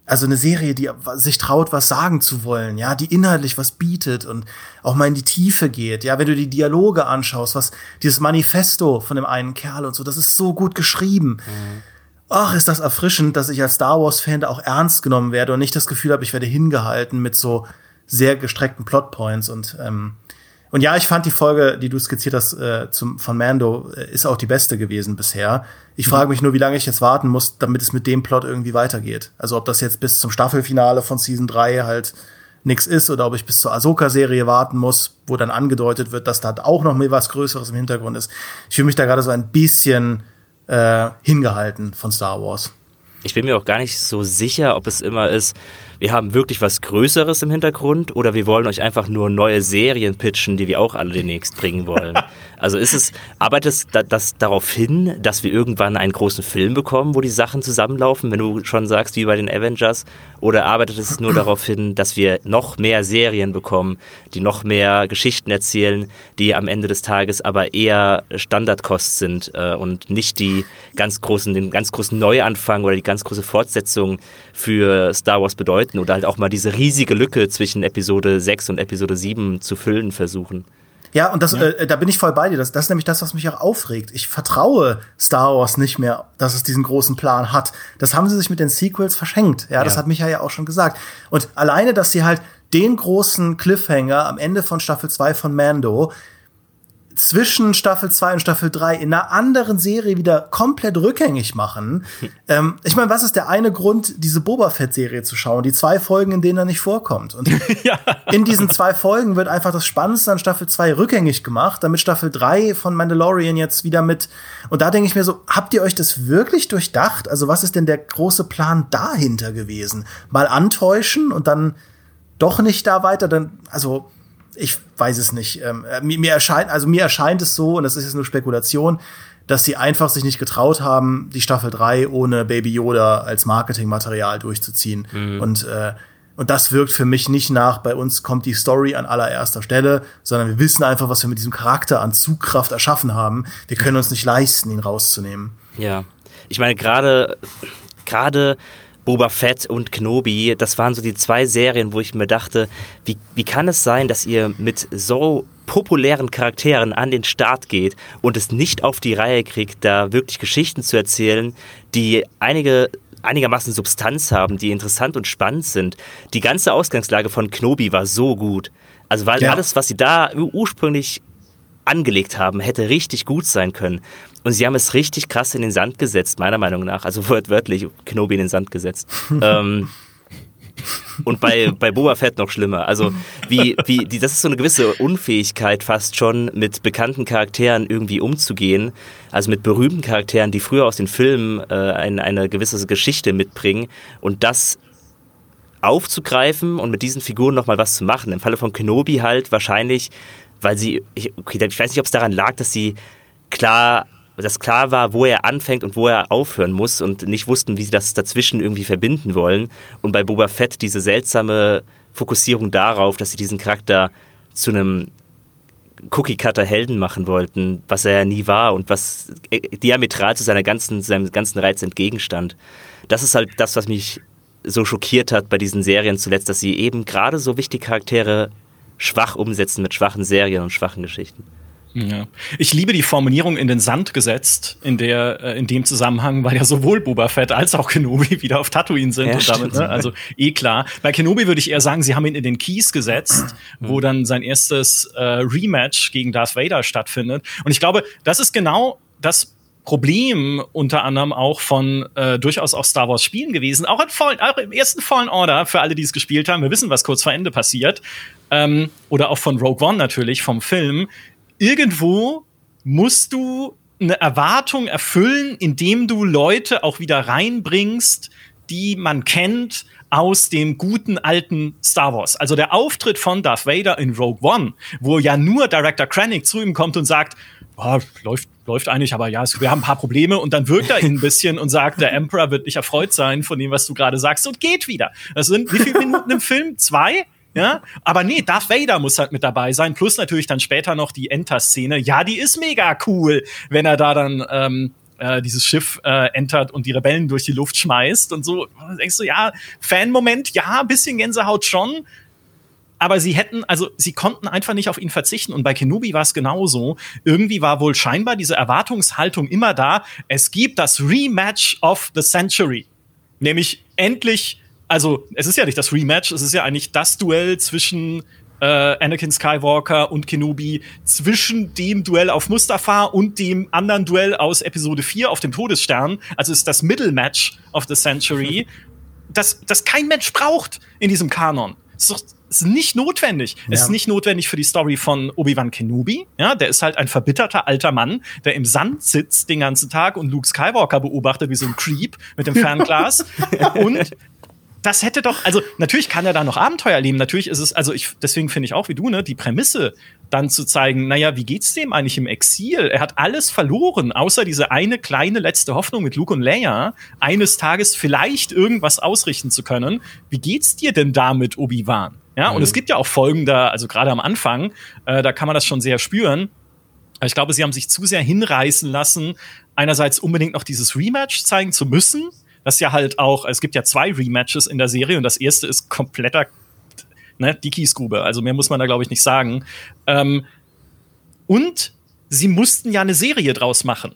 also eine Serie, die sich traut, was sagen zu wollen, ja, die inhaltlich was bietet und auch mal in die Tiefe geht. Ja, wenn du die Dialoge anschaust, was dieses Manifesto von dem einen Kerl und so, das ist so gut geschrieben. Mhm. Ach, ist das erfrischend, dass ich als Star Wars-Fan auch ernst genommen werde und nicht das Gefühl habe, ich werde hingehalten mit so sehr gestreckten Plotpoints und ähm, und ja, ich fand die Folge, die du skizziert hast, äh, zum, von Mando, äh, ist auch die beste gewesen bisher. Ich mhm. frage mich nur, wie lange ich jetzt warten muss, damit es mit dem Plot irgendwie weitergeht. Also ob das jetzt bis zum Staffelfinale von Season 3 halt nix ist oder ob ich bis zur Ahsoka-Serie warten muss, wo dann angedeutet wird, dass da auch noch mehr was Größeres im Hintergrund ist. Ich fühle mich da gerade so ein bisschen äh, hingehalten von Star Wars. Ich bin mir auch gar nicht so sicher, ob es immer ist, wir haben wirklich was Größeres im Hintergrund oder wir wollen euch einfach nur neue Serien pitchen, die wir auch alle demnächst bringen wollen. [LAUGHS] Also ist es, arbeitet es das, das darauf hin, dass wir irgendwann einen großen Film bekommen, wo die Sachen zusammenlaufen, wenn du schon sagst, wie bei den Avengers? Oder arbeitet es nur darauf hin, dass wir noch mehr Serien bekommen, die noch mehr Geschichten erzählen, die am Ende des Tages aber eher Standardkost sind äh, und nicht die ganz großen, den ganz großen Neuanfang oder die ganz große Fortsetzung für Star Wars bedeuten oder halt auch mal diese riesige Lücke zwischen Episode 6 und Episode 7 zu füllen versuchen. Ja, und das, ja. Äh, da bin ich voll bei dir. Das, das ist nämlich das, was mich auch aufregt. Ich vertraue Star Wars nicht mehr, dass es diesen großen Plan hat. Das haben sie sich mit den Sequels verschenkt. Ja, das ja. hat Micha ja auch schon gesagt. Und alleine, dass sie halt den großen Cliffhanger am Ende von Staffel 2 von Mando zwischen Staffel 2 und Staffel 3 in einer anderen Serie wieder komplett rückgängig machen. [LAUGHS] ähm, ich meine, was ist der eine Grund, diese Boba Fett-Serie zu schauen? Die zwei Folgen, in denen er nicht vorkommt. Und [LAUGHS] ja. in diesen zwei Folgen wird einfach das Spannendste an Staffel 2 rückgängig gemacht, damit Staffel 3 von Mandalorian jetzt wieder mit. Und da denke ich mir so, habt ihr euch das wirklich durchdacht? Also, was ist denn der große Plan dahinter gewesen? Mal antäuschen und dann doch nicht da weiter, dann, also ich weiß es nicht. Ähm, äh, mir, mir, erscheint, also mir erscheint es so, und das ist jetzt nur Spekulation, dass sie einfach sich nicht getraut haben, die Staffel 3 ohne Baby Yoda als Marketingmaterial durchzuziehen. Mhm. Und, äh, und das wirkt für mich nicht nach, bei uns kommt die Story an allererster Stelle, sondern wir wissen einfach, was wir mit diesem Charakter an Zugkraft erschaffen haben. Wir können uns nicht leisten, ihn rauszunehmen. Ja. Ich meine, gerade, gerade Boba Fett und Kenobi, das waren so die zwei Serien, wo ich mir dachte, wie, wie kann es sein, dass ihr mit so populären Charakteren an den Start geht und es nicht auf die Reihe kriegt, da wirklich Geschichten zu erzählen, die einige einigermaßen Substanz haben, die interessant und spannend sind. Die ganze Ausgangslage von Knobi war so gut. Also weil ja. alles, was sie da ursprünglich angelegt haben, hätte richtig gut sein können. Und sie haben es richtig krass in den Sand gesetzt, meiner Meinung nach. Also [LAUGHS] wortwörtlich Knobi in den Sand gesetzt. ähm, und bei, bei Boba Fett noch schlimmer. Also, wie, wie, die, das ist so eine gewisse Unfähigkeit fast schon, mit bekannten Charakteren irgendwie umzugehen. Also mit berühmten Charakteren, die früher aus den Filmen äh, eine, eine gewisse Geschichte mitbringen und das aufzugreifen und mit diesen Figuren nochmal was zu machen. Im Falle von Kenobi halt wahrscheinlich weil sie, ich, okay, ich weiß nicht, ob es daran lag, dass sie klar, dass klar war, wo er anfängt und wo er aufhören muss und nicht wussten, wie sie das dazwischen irgendwie verbinden wollen. Und bei Boba Fett diese seltsame Fokussierung darauf, dass sie diesen Charakter zu einem Cookie-Cutter-Helden machen wollten, was er ja nie war und was äh, diametral zu seiner ganzen, seinem ganzen Reiz entgegenstand. Das ist halt das, was mich so schockiert hat bei diesen Serien zuletzt, dass sie eben gerade so wichtige Charaktere schwach umsetzen mit schwachen Serien und schwachen Geschichten. Ja. Ich liebe die Formulierung in den Sand gesetzt, in der äh, in dem Zusammenhang, weil ja sowohl Boba Fett als auch Kenobi [LAUGHS] wieder auf Tatooine sind Ja, und damit, ne, also eh klar. Bei Kenobi würde ich eher sagen, sie haben ihn in den Kies gesetzt, [CLEARS THROAT] wo dann sein erstes äh, Rematch gegen Darth Vader stattfindet. Und ich glaube, das ist genau das Problem unter anderem auch von äh, durchaus auch Star Wars Spielen gewesen, auch, Fallen, auch im ersten Fallen Order für alle, die es gespielt haben. Wir wissen, was kurz vor Ende passiert. Ähm, oder auch von Rogue One natürlich vom Film. Irgendwo musst du eine Erwartung erfüllen, indem du Leute auch wieder reinbringst, die man kennt aus dem guten alten Star Wars. Also der Auftritt von Darth Vader in Rogue One, wo ja nur Director Krennic zu ihm kommt und sagt, "Ah, läuft, läuft eigentlich, aber ja, wir haben ein paar Probleme und dann wirkt er ihn ein bisschen und sagt, der Emperor wird nicht erfreut sein von dem, was du gerade sagst und geht wieder. Das sind wie viele Minuten im Film? Zwei? Ja, aber nee, Darth Vader muss halt mit dabei sein. Plus natürlich dann später noch die Enter-Szene. Ja, die ist mega cool, wenn er da dann ähm, äh, dieses Schiff äh, entert und die Rebellen durch die Luft schmeißt und so. Und denkst du, ja, Fan-Moment, ja, bisschen Gänsehaut schon. Aber sie hätten, also sie konnten einfach nicht auf ihn verzichten. Und bei Kenobi war es genauso. Irgendwie war wohl scheinbar diese Erwartungshaltung immer da. Es gibt das Rematch of the Century. Nämlich endlich, also es ist ja nicht das Rematch, es ist ja eigentlich das Duell zwischen äh, Anakin Skywalker und Kenobi, zwischen dem Duell auf Mustafa und dem anderen Duell aus Episode 4 auf dem Todesstern. Also es ist das Middle Match of the Century, [LAUGHS] das, das kein Mensch braucht in diesem Kanon. Es ist, es ist nicht notwendig. Es Ja. ist nicht notwendig für die Story von Obi-Wan Kenobi. Ja, der ist halt ein verbitterter alter Mann, der im Sand sitzt den ganzen Tag und Luke Skywalker beobachtet wie so ein Creep mit dem [LAUGHS] Fernglas. und das hätte doch, also natürlich kann er da noch Abenteuer erleben. Natürlich ist es, also ich, deswegen finde ich auch wie du, ne, die Prämisse dann zu zeigen, naja, wie geht's dem eigentlich im Exil? Er hat alles verloren, außer diese eine kleine letzte Hoffnung mit Luke und Leia, eines Tages vielleicht irgendwas ausrichten zu können. Wie geht's dir denn damit, Obi-Wan? Ja, und es gibt ja auch Folgen da, also gerade am Anfang, äh, da kann man das schon sehr spüren. Ich glaube, sie haben sich zu sehr hinreißen lassen, einerseits unbedingt noch dieses Rematch zeigen zu müssen. Das ja halt auch, es gibt ja zwei Rematches in der Serie und das erste ist kompletter, ne, die Kiesgrube. Also mehr muss man da, glaube ich, nicht sagen. Ähm, und sie mussten ja eine Serie draus machen.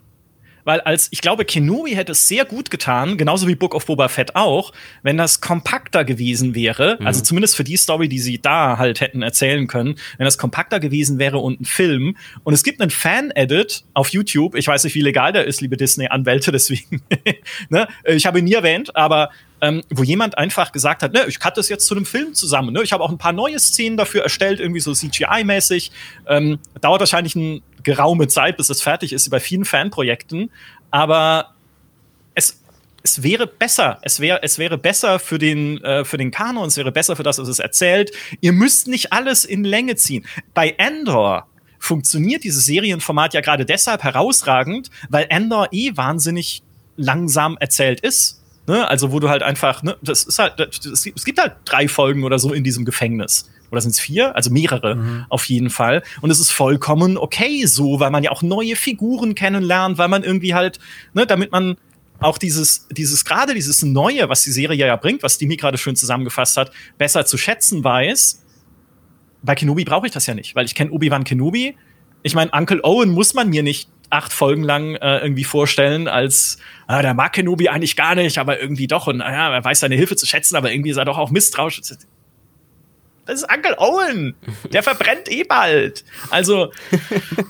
Weil als, ich glaube, Kenobi hätte es sehr gut getan, genauso wie Book of Boba Fett auch, wenn das kompakter gewesen wäre, also zumindest für die Story, die sie da halt hätten erzählen können, wenn das kompakter gewesen wäre und ein Film. Und es gibt einen Fan-Edit auf YouTube, ich weiß nicht, wie legal der ist, liebe Disney-Anwälte, [LAUGHS] deswegen, ne? ich habe ihn nie erwähnt, aber ähm, wo jemand einfach gesagt hat, ne, ich cutte das jetzt zu einem Film zusammen. Ne? Ich habe auch ein paar neue Szenen dafür erstellt, irgendwie so CGI-mäßig. Ähm, dauert wahrscheinlich eine geraume Zeit, bis es fertig ist, bei vielen Fanprojekten. Aber es, es wäre besser. Es wäre, es wäre besser für den, äh, für den Kanon, es wäre besser für das, was es erzählt. Ihr müsst nicht alles in Länge ziehen. Bei Endor funktioniert dieses Serienformat ja gerade deshalb herausragend, weil Endor eh wahnsinnig langsam erzählt ist. Ne? Also, wo du halt einfach, ne, das ist halt, das, es gibt halt drei Folgen oder so in diesem Gefängnis. Oder sind es vier? Also mehrere auf jeden Fall. Und es ist vollkommen okay so, weil man ja auch neue Figuren kennenlernt, weil man irgendwie halt, ne, damit man auch dieses, dieses, gerade dieses Neue, was die Serie ja bringt, was Dimi gerade schön zusammengefasst hat, besser zu schätzen weiß. Bei Kenobi brauche ich das ja nicht, weil ich kenne Obi-Wan Kenobi. Ich meine, Uncle Owen muss man mir nicht acht Folgen lang äh, irgendwie vorstellen, als ah, der mag Kenobi eigentlich gar nicht, aber irgendwie doch und naja, er weiß seine Hilfe zu schätzen, aber irgendwie ist er doch auch misstrauisch. Das ist Uncle Owen. Der verbrennt eh bald. Also,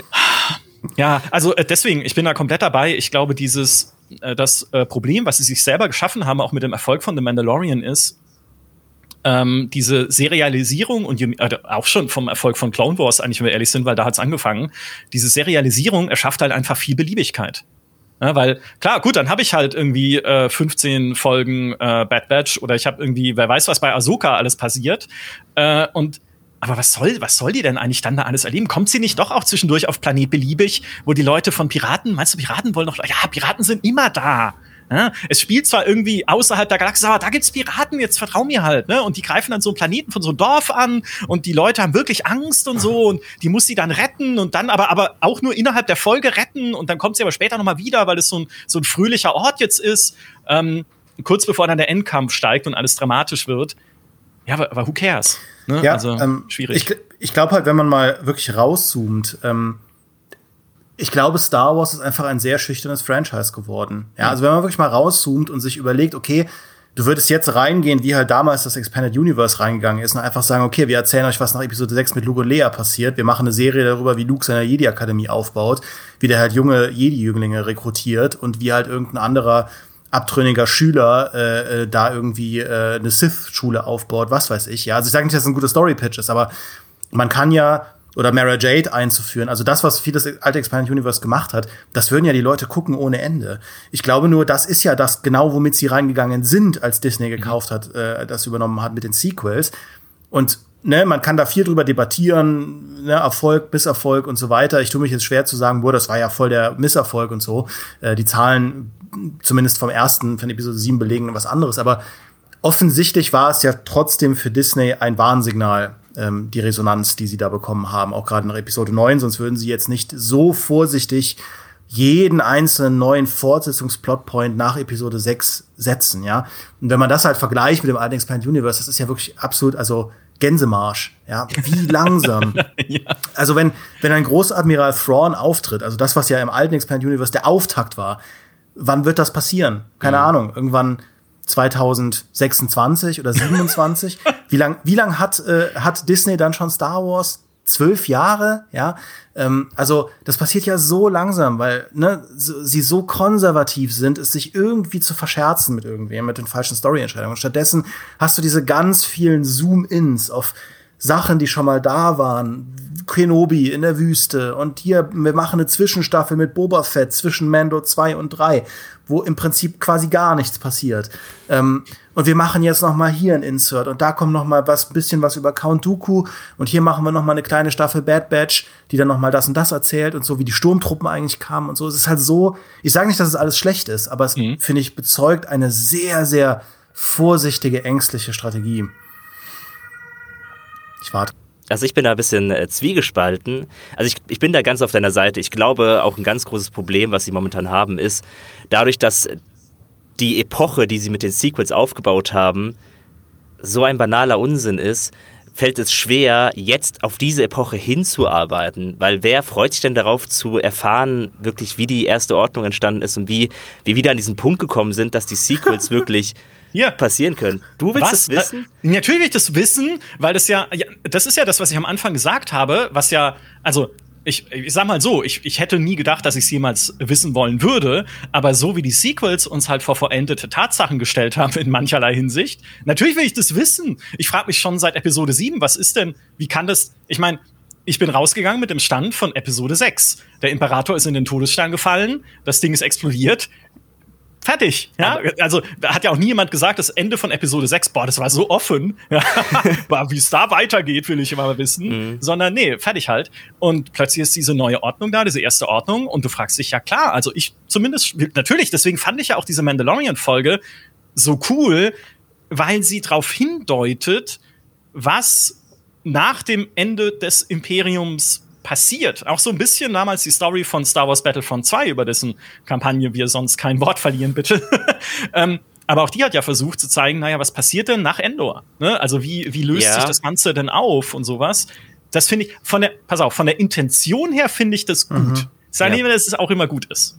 [LAUGHS] ja, also äh, deswegen, ich bin da komplett dabei. Ich glaube, dieses, äh, das äh, Problem, was sie sich selber geschaffen haben, auch mit dem Erfolg von The Mandalorian, ist, ähm, diese Serialisierung und äh, auch schon vom Erfolg von Clone Wars, eigentlich, wenn wir ehrlich sind, weil da hat's angefangen, diese Serialisierung erschafft halt einfach viel Beliebigkeit. Ja, weil, klar, gut, dann habe ich halt irgendwie äh, 15 Folgen äh, Bad Batch oder ich habe irgendwie, wer weiß, was bei Ahsoka alles passiert. Äh, und aber was soll, was soll die denn eigentlich dann da alles erleben? Kommt sie nicht doch auch zwischendurch auf Planet Beliebig, wo die Leute von Piraten, meinst du, Piraten wollen doch, ja, Piraten sind immer da. Ja? Es spielt zwar irgendwie außerhalb der Galaxie, aber da gibt's Piraten, jetzt vertrau mir halt, ne? Und die greifen dann so einen Planeten von so einem Dorf an und die Leute haben wirklich Angst und so und die muss sie dann retten und dann aber, aber auch nur innerhalb der Folge retten und dann kommt sie aber später nochmal wieder, weil es so ein, so ein fröhlicher Ort jetzt ist. Ähm, kurz bevor dann der Endkampf steigt und alles dramatisch wird. Ja, aber, aber who cares? Ne? Ja, also ähm, schwierig. Ich, ich glaube halt, wenn man mal wirklich rauszoomt, ähm, ich glaube, Star Wars ist einfach ein sehr schüchternes Franchise geworden. Ja, also wenn man wirklich mal rauszoomt und sich überlegt, okay, du würdest jetzt reingehen, wie halt damals das Expanded Universe reingegangen ist und einfach sagen, okay, wir erzählen euch, was nach Episode 6 mit Luke und Leia passiert. Wir machen eine Serie darüber, wie Luke seine Jedi-Akademie aufbaut, wie der halt junge Jedi-Jünglinge rekrutiert und wie halt irgendein anderer abtrünniger Schüler äh, äh da irgendwie äh, eine Sith-Schule aufbaut, was weiß ich. Ja, also ich sage nicht, dass es ein guter Story-Pitch ist, aber man kann ja oder Mara Jade einzuführen. Also das, was vieles alte Expanded Universe gemacht hat, das würden ja die Leute gucken ohne Ende. Ich glaube nur, das ist ja das genau, womit sie reingegangen sind, als Disney mhm. gekauft hat, äh, das übernommen hat mit den Sequels. Und ne, man kann da viel drüber debattieren, ne, Erfolg, Misserfolg und so weiter. Ich tue mich jetzt schwer zu sagen, boah, das war ja voll der Misserfolg und so. Äh, die Zahlen, zumindest vom ersten, von Episode 7 belegen was anderes. Aber offensichtlich war es ja trotzdem für Disney ein Warnsignal, ähm, die Resonanz, die sie da bekommen haben, auch gerade nach Episode 9, sonst würden sie jetzt nicht so vorsichtig jeden einzelnen neuen Fortsetzungsplotpoint nach Episode 6 setzen, ja. Und wenn man das halt vergleicht mit dem alten Expanded Universe, das ist ja wirklich absolut, also Gänsemarsch, ja, wie [LAUGHS] langsam. ja. Also wenn, wenn ein Großadmiral Thrawn auftritt, also das, was ja im alten Expanded Universe der Auftakt war, wann wird das passieren? Keine mhm. Ahnung, irgendwann 2026 oder 27. [LAUGHS] wie lang, wie lang hat, äh, hat Disney dann schon Star Wars? Zwölf Jahre, ja. Ähm, also das passiert ja so langsam, weil ne, so, sie so konservativ sind, es sich irgendwie zu verscherzen mit irgendwem, mit den falschen Story-Entscheidungen. Stattdessen hast du diese ganz vielen Zoom-ins auf Sachen, die schon mal da waren. Kenobi in der Wüste und hier, wir machen eine Zwischenstaffel mit Boba Fett zwischen Mando 2 und 3, wo im Prinzip quasi gar nichts passiert. Ähm, und wir machen jetzt noch mal hier ein Insert und da kommt noch mal was, bisschen was über Count Dooku und hier machen wir noch mal eine kleine Staffel Bad Batch, die dann noch mal das und das erzählt und so, wie die Sturmtruppen eigentlich kamen und so. Es ist halt so, ich sage nicht, dass es alles schlecht ist, aber es, mhm. finde ich, bezeugt eine sehr, sehr vorsichtige, ängstliche Strategie. Ich warte. Also ich bin da ein bisschen äh, zwiegespalten. Also ich, ich bin da ganz auf deiner Seite. Ich glaube, auch ein ganz großes Problem, was sie momentan haben, ist, dadurch, dass die Epoche, die sie mit den Sequels aufgebaut haben, so ein banaler Unsinn ist, fällt es schwer, jetzt auf diese Epoche hinzuarbeiten. Weil wer freut sich denn darauf zu erfahren, wirklich, wie die erste Ordnung entstanden ist und wie wir wieder an diesen Punkt gekommen sind, dass die Sequels [LAUGHS] wirklich ja. passieren können. Du willst das wissen? Natürlich will ich das wissen, weil das ja, ja, das ist ja das, was ich am Anfang gesagt habe, was ja, also ich, ich sag mal so, ich, ich hätte nie gedacht, dass ich es jemals wissen wollen würde, aber so wie die Sequels uns halt vor vollendete Tatsachen gestellt haben in mancherlei Hinsicht, natürlich will ich das wissen. Ich frage mich schon seit Episode 7, was ist denn, wie kann das, ich meine, ich bin rausgegangen mit dem Stand von Episode 6. Der Imperator ist in den Todesstern gefallen, das Ding ist explodiert, Fertig. Ja? Also hat ja auch nie jemand gesagt, das Ende von Episode 6, boah, das war so offen. [LAUGHS] Wie es da weitergeht, will ich immer wissen. Mhm. Sondern nee, fertig halt. Und plötzlich ist diese neue Ordnung da, diese erste Ordnung. Und du fragst dich, ja klar, also ich zumindest, natürlich, deswegen fand ich ja auch diese Mandalorian-Folge so cool, weil sie darauf hindeutet, was nach dem Ende des Imperiums passiert. Auch so ein bisschen damals die Story von Star Wars Battlefront 2, über dessen Kampagne wir sonst kein Wort verlieren, bitte. [LAUGHS] ähm, aber auch die hat ja versucht zu zeigen, naja, was passiert denn nach Endor? Ne? Also wie, wie löst ja. sich das Ganze denn auf und sowas? Das finde ich, von der, pass auf, von der Intention her finde ich das gut. Mhm. Sag ja. dass es auch immer gut ist.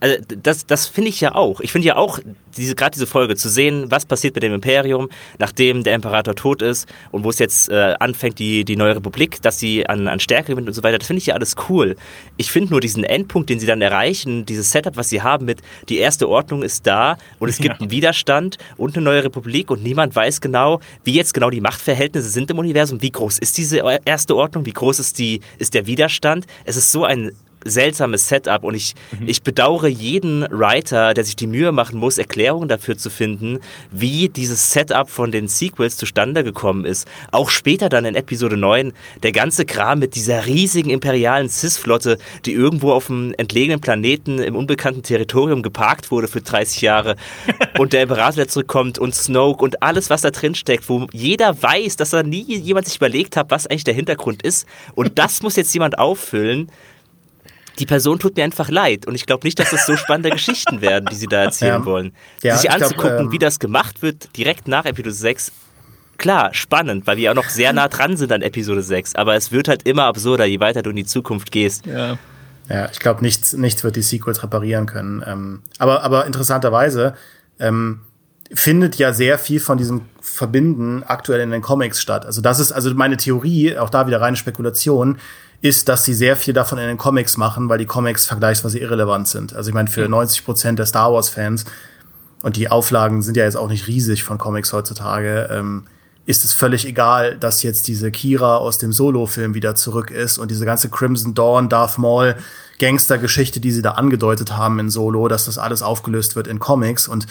Also das, das finde ich ja auch. Ich finde ja auch, diese, gerade diese Folge zu sehen, was passiert mit dem Imperium, nachdem der Imperator tot ist und wo es jetzt äh, anfängt, die, die neue Republik, dass sie an, an Stärke gewinnt und so weiter, das finde ich ja alles cool. Ich finde nur diesen Endpunkt, den sie dann erreichen, dieses Setup, was sie haben mit, die erste Ordnung ist da und es [LAUGHS] gibt ja. einen Widerstand und eine neue Republik und niemand weiß genau, wie jetzt genau die Machtverhältnisse sind im Universum, wie groß ist diese erste Ordnung, wie groß ist, die, ist der Widerstand. Es ist so ein seltsames Setup und ich, mhm. ich bedauere jeden Writer, der sich die Mühe machen muss, Erklärungen dafür zu finden, wie dieses Setup von den Sequels zustande gekommen ist. Auch später dann in Episode 9, der ganze Kram mit dieser riesigen imperialen Cis-Flotte, die irgendwo auf einem entlegenen Planeten im unbekannten Territorium geparkt wurde für 30 Jahre [LAUGHS] und der Imperator zurückkommt und Snoke und alles, was da drin steckt, wo jeder weiß, dass da nie jemand sich überlegt hat, was eigentlich der Hintergrund ist und das muss jetzt jemand auffüllen die Person tut mir einfach leid. Und ich glaube nicht, dass das so spannende Geschichten werden, die sie da erzählen ja. wollen. Ja, sich anzugucken, glaub, ähm, wie das gemacht wird, direkt nach Episode 6, klar, spannend, weil wir auch noch sehr nah dran sind an Episode 6. Aber es wird halt immer absurder, je weiter du in die Zukunft gehst. Ja. Ja, ich glaube, nichts, nichts wird die Sequels reparieren können. Ähm, aber, aber interessanterweise ähm, findet ja sehr viel von diesem Verbinden aktuell in den Comics statt. Also das ist also meine Theorie, auch da wieder reine Spekulation ist, dass sie sehr viel davon in den Comics machen, weil die Comics vergleichsweise irrelevant sind. Also ich meine, für mhm. 90 Prozent der Star Wars-Fans, und die Auflagen sind ja jetzt auch nicht riesig von Comics heutzutage, ähm, ist es völlig egal, dass jetzt diese Kira aus dem Solo-Film wieder zurück ist und diese ganze Crimson Dawn, Darth Maul, Gangster-Geschichte, die sie da angedeutet haben in Solo, dass das alles aufgelöst wird in Comics und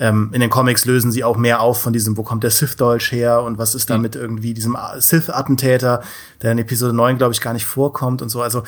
ähm, in den Comics lösen sie auch mehr auf von diesem, wo kommt der Sith-Dolch her und was ist da mit irgendwie diesem Sith-Attentäter, der in Episode 9, glaube ich, gar nicht vorkommt und so. Also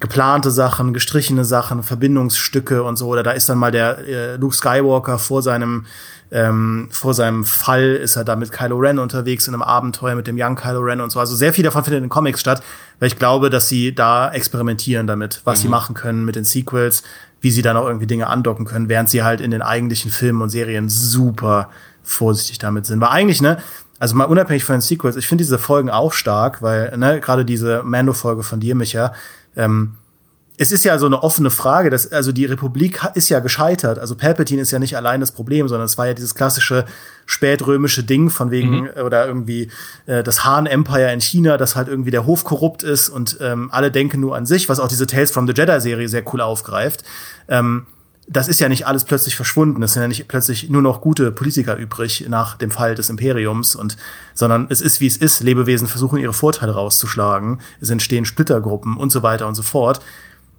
geplante Sachen, gestrichene Sachen, Verbindungsstücke und so. Oder da ist dann mal der äh, Luke Skywalker vor seinem ähm, vor seinem Fall ist er da mit Kylo Ren unterwegs in einem Abenteuer mit dem Young Kylo Ren und so. Also sehr viel davon findet in den Comics statt, weil ich glaube, dass sie da experimentieren damit, was mhm. sie machen können mit den Sequels, wie sie dann auch irgendwie Dinge andocken können, während sie halt in den eigentlichen Filmen und Serien super vorsichtig damit sind. Weil eigentlich, ne, also mal unabhängig von den Sequels, ich finde diese Folgen auch stark, weil, ne, gerade diese Mando-Folge von dir, Micha, ähm, es ist ja so eine offene Frage, dass, also die Republik ist ja gescheitert. Also Palpatine ist ja nicht allein das Problem, sondern es war ja dieses klassische spätrömische Ding von wegen, mhm. oder irgendwie äh, das Han Empire in China, dass halt irgendwie der Hof korrupt ist und ähm, alle denken nur an sich, was auch diese Tales from the Jedi-Serie sehr cool aufgreift. Ähm, das ist ja nicht alles plötzlich verschwunden. Es sind ja nicht plötzlich nur noch gute Politiker übrig nach dem Fall des Imperiums und, sondern es ist wie es ist. Lebewesen versuchen ihre Vorteile rauszuschlagen. Es entstehen Splittergruppen und so weiter und so fort.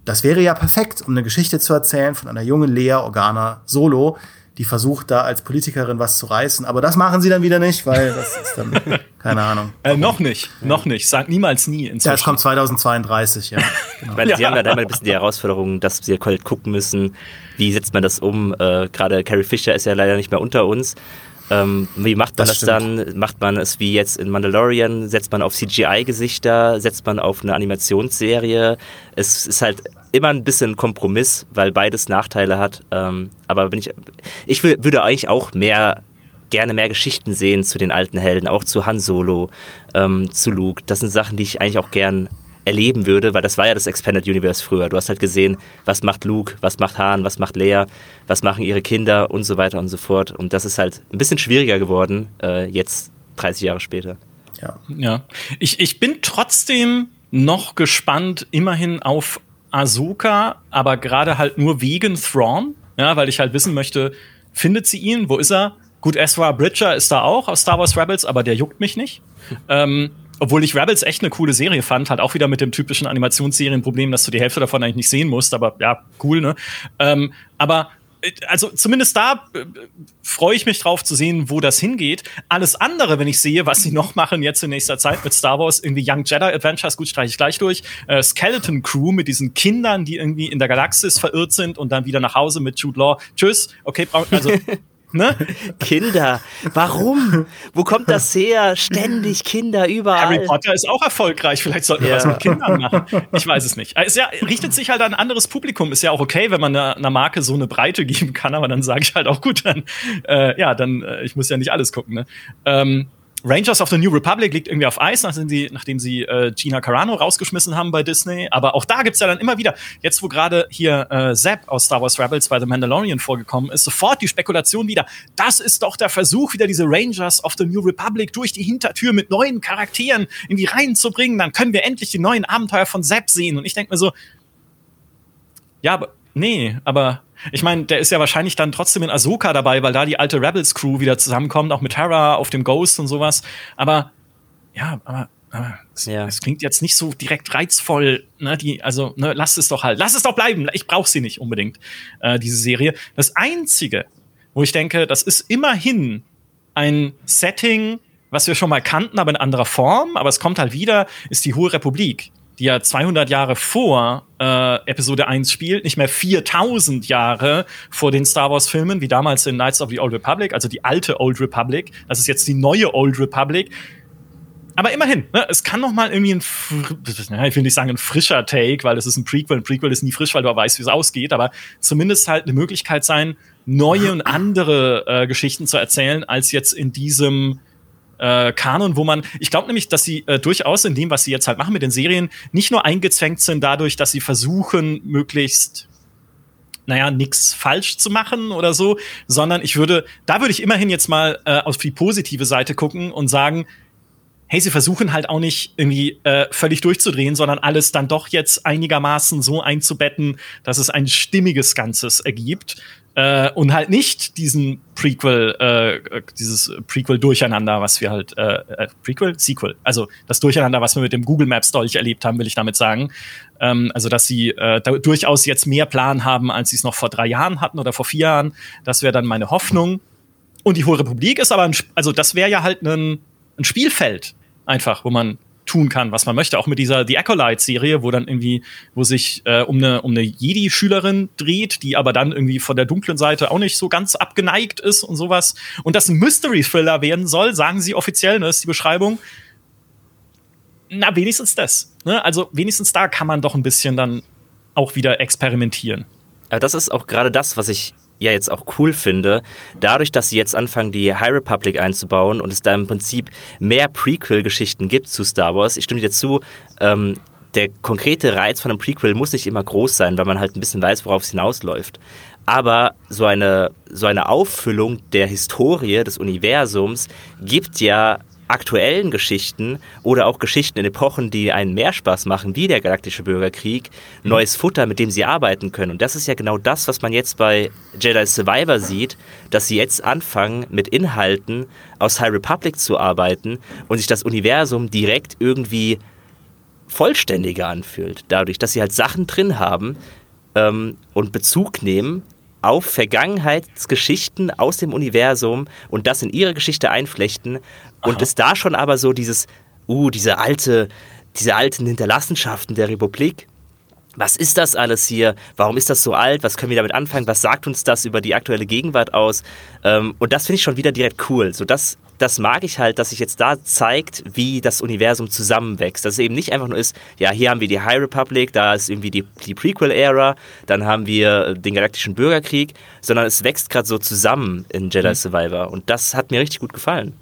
Das wäre ja perfekt, um eine Geschichte zu erzählen von einer jungen Lea Organa Solo, die versucht da als Politikerin was zu reißen. Aber das machen sie dann wieder nicht, weil das ist dann, [LAUGHS] keine Ahnung. Äh, noch nicht, ja. noch nicht. Sag niemals nie. Inzwischen. Ja, es kommt 2032, ja. [LAUGHS] Genau. Weil sie ja. haben ja dann ein bisschen die Herausforderung, dass sie halt gucken müssen, wie setzt man das um. Äh, Gerade Carrie Fisher ist ja leider nicht mehr unter uns. Ähm, wie macht man das, das dann? Macht man es wie jetzt in Mandalorian? Setzt man auf CGI-Gesichter? Setzt man auf eine Animationsserie? Es ist halt immer ein bisschen Kompromiss, weil beides Nachteile hat. Ähm, aber wenn ich, ich würde eigentlich auch mehr gerne mehr Geschichten sehen zu den alten Helden, auch zu Han Solo, ähm, zu Luke. Das sind Sachen, die ich eigentlich auch gern erleben würde, weil das war ja das Expanded Universe früher. Du hast halt gesehen, was macht Luke, was macht Han, was macht Lea, was machen ihre Kinder und so weiter und so fort. Und das ist halt ein bisschen schwieriger geworden, äh, jetzt 30 Jahre später. Ja. Ja. Ich, ich bin trotzdem noch gespannt, immerhin auf Ahsoka, aber gerade halt nur wegen Thrawn, ja, weil ich halt wissen möchte, findet sie ihn? Wo ist er? Gut, Ezra Bridger ist da auch aus Star Wars Rebels, aber der juckt mich nicht. ähm, obwohl ich Rebels echt eine coole Serie fand, halt auch wieder mit dem typischen Animationsserienproblem, dass du die Hälfte davon eigentlich nicht sehen musst, aber ja, cool, ne? Ähm, aber also zumindest da äh, freue ich mich drauf zu sehen, wo das hingeht. Alles andere, wenn ich sehe, was sie [LAUGHS] noch machen jetzt in nächster Zeit mit Star Wars, irgendwie Young Jedi Adventures, gut, streiche ich gleich durch. Äh, Skeleton Crew mit diesen Kindern, die irgendwie in der Galaxis verirrt sind und dann wieder nach Hause mit Jude Law. Tschüss, okay, also [LAUGHS] Ne? [LAUGHS] Kinder. Warum? Wo kommt das her? Ständig Kinder überall. Harry Potter ist auch erfolgreich. Vielleicht sollten wir ja. was mit Kindern machen. Ich weiß es nicht. Es ja, richtet sich halt an ein anderes Publikum. Ist ja auch okay, wenn man einer, einer Marke so eine Breite geben kann. Aber dann sage ich halt auch gut, dann äh, ja, dann äh, ich muss ja nicht alles gucken. Ne? Ähm, Rangers of the New Republic liegt irgendwie auf Eis, nachdem sie, nachdem sie äh, Gina Carano rausgeschmissen haben bei Disney. Aber auch da gibt's ja dann immer wieder, jetzt wo gerade hier äh, Zap aus Star Wars Rebels bei The Mandalorian vorgekommen ist, sofort die Spekulation wieder, das ist doch der Versuch, wieder diese Rangers of the New Republic durch die Hintertür mit neuen Charakteren in die Reihen zu bringen. Dann können wir endlich die neuen Abenteuer von Zap sehen. Und ich denke mir so, ja, aber nee, aber ich meine, der ist ja wahrscheinlich dann trotzdem in Ahsoka dabei, weil da die alte Rebels Crew wieder zusammenkommt, auch mit Hera auf dem Ghost und sowas. Aber ja, aber es, ja. es, klingt jetzt nicht so direkt reizvoll. Ne, die, also, ne, lass es doch halt, lass es doch bleiben. Ich brauche sie nicht unbedingt, äh, diese Serie. Das Einzige, wo ich denke, das ist immerhin ein Setting, was wir schon mal kannten, aber in anderer Form, aber es kommt halt wieder, ist die Hohe Republik, die ja 200 Jahre vor äh, Episode 1 spielt, nicht mehr 4000 Jahre vor den Star Wars Filmen, wie damals in Knights of the Old Republic, also die alte Old Republic. Das ist jetzt die neue Old Republic aber immerhin, ne, es kann noch mal irgendwie ein, ich will nicht sagen ein frischer Take, weil es ist ein Prequel. Ein Prequel ist nie frisch, weil du weißt, wie es ausgeht. Aber zumindest halt eine Möglichkeit sein, neue und andere äh, Geschichten zu erzählen, als jetzt in diesem äh, Kanon, wo man, ich glaube nämlich, dass sie äh, durchaus in dem, was sie jetzt halt machen mit den Serien, nicht nur eingezwängt sind dadurch, dass sie versuchen, möglichst naja, nichts falsch zu machen oder so, sondern ich würde, da würde ich immerhin jetzt mal äh, auf die positive Seite gucken und sagen, hey, sie versuchen halt auch nicht irgendwie äh, völlig durchzudrehen, sondern alles dann doch jetzt einigermaßen so einzubetten, dass es ein stimmiges Ganzes ergibt. Äh, und halt nicht diesen Prequel, äh, dieses Prequel-Durcheinander, was wir halt, äh, äh, Prequel? Sequel. Also das Durcheinander, was wir mit dem Google Maps Dolch erlebt haben, will ich damit sagen. Ähm, also, dass sie äh, da durchaus jetzt mehr Plan haben, als sie es noch vor drei Jahren hatten oder vor vier Jahren. Das wäre dann meine Hoffnung. Und die Hohe Republik ist aber, ein, also das wäre ja halt ein ein Spielfeld einfach, wo man tun kann, was man möchte. Auch mit dieser The Acolyte-Serie, wo dann irgendwie, wo sich äh, um eine um eine Jedi-Schülerin dreht, die aber dann irgendwie von der dunklen Seite auch nicht so ganz abgeneigt ist und sowas. Und das ein Mystery-Thriller werden soll, sagen sie offiziell, ne, ist die Beschreibung. Na, wenigstens das. Ne? Also wenigstens da kann man doch ein bisschen dann auch wieder experimentieren. Aber das ist auch gerade das, was ich ja jetzt auch cool finde, dadurch, dass sie jetzt anfangen, die High Republic einzubauen und es da im Prinzip mehr Prequel-Geschichten gibt zu Star Wars, ich stimme dir zu, ähm, der konkrete Reiz von einem Prequel muss nicht immer groß sein, weil man halt ein bisschen weiß, worauf es hinausläuft. Aber so eine, so eine Auffüllung der Historie des Universums gibt ja aktuellen Geschichten oder auch Geschichten in Epochen, die einen mehr Spaß machen, wie der Galaktische Bürgerkrieg, mhm. neues Futter, mit dem sie arbeiten können. Und das ist ja genau das, was man jetzt bei Jedi Survivor sieht, dass sie jetzt anfangen, mit Inhalten aus High Republic zu arbeiten und sich das Universum direkt irgendwie vollständiger anfühlt. Dadurch, dass sie halt Sachen drin haben ähm, und Bezug nehmen auf Vergangenheitsgeschichten aus dem Universum und das in ihre Geschichte einflechten und es da schon aber so dieses, uh, diese alte, diese alten Hinterlassenschaften der Republik. Was ist das alles hier? Warum ist das so alt? Was können wir damit anfangen? Was sagt uns das über die aktuelle Gegenwart aus? Ähm, und das finde ich schon wieder direkt cool. So das das mag ich halt, dass sich jetzt da zeigt, wie das Universum zusammenwächst. Dass es eben nicht einfach nur ist, ja, hier haben wir die High Republic, da ist irgendwie die, die Prequel-Ära, dann haben wir den Galaktischen Bürgerkrieg, sondern es wächst gerade so zusammen in Jedi mhm. Survivor. Und das hat mir richtig gut gefallen.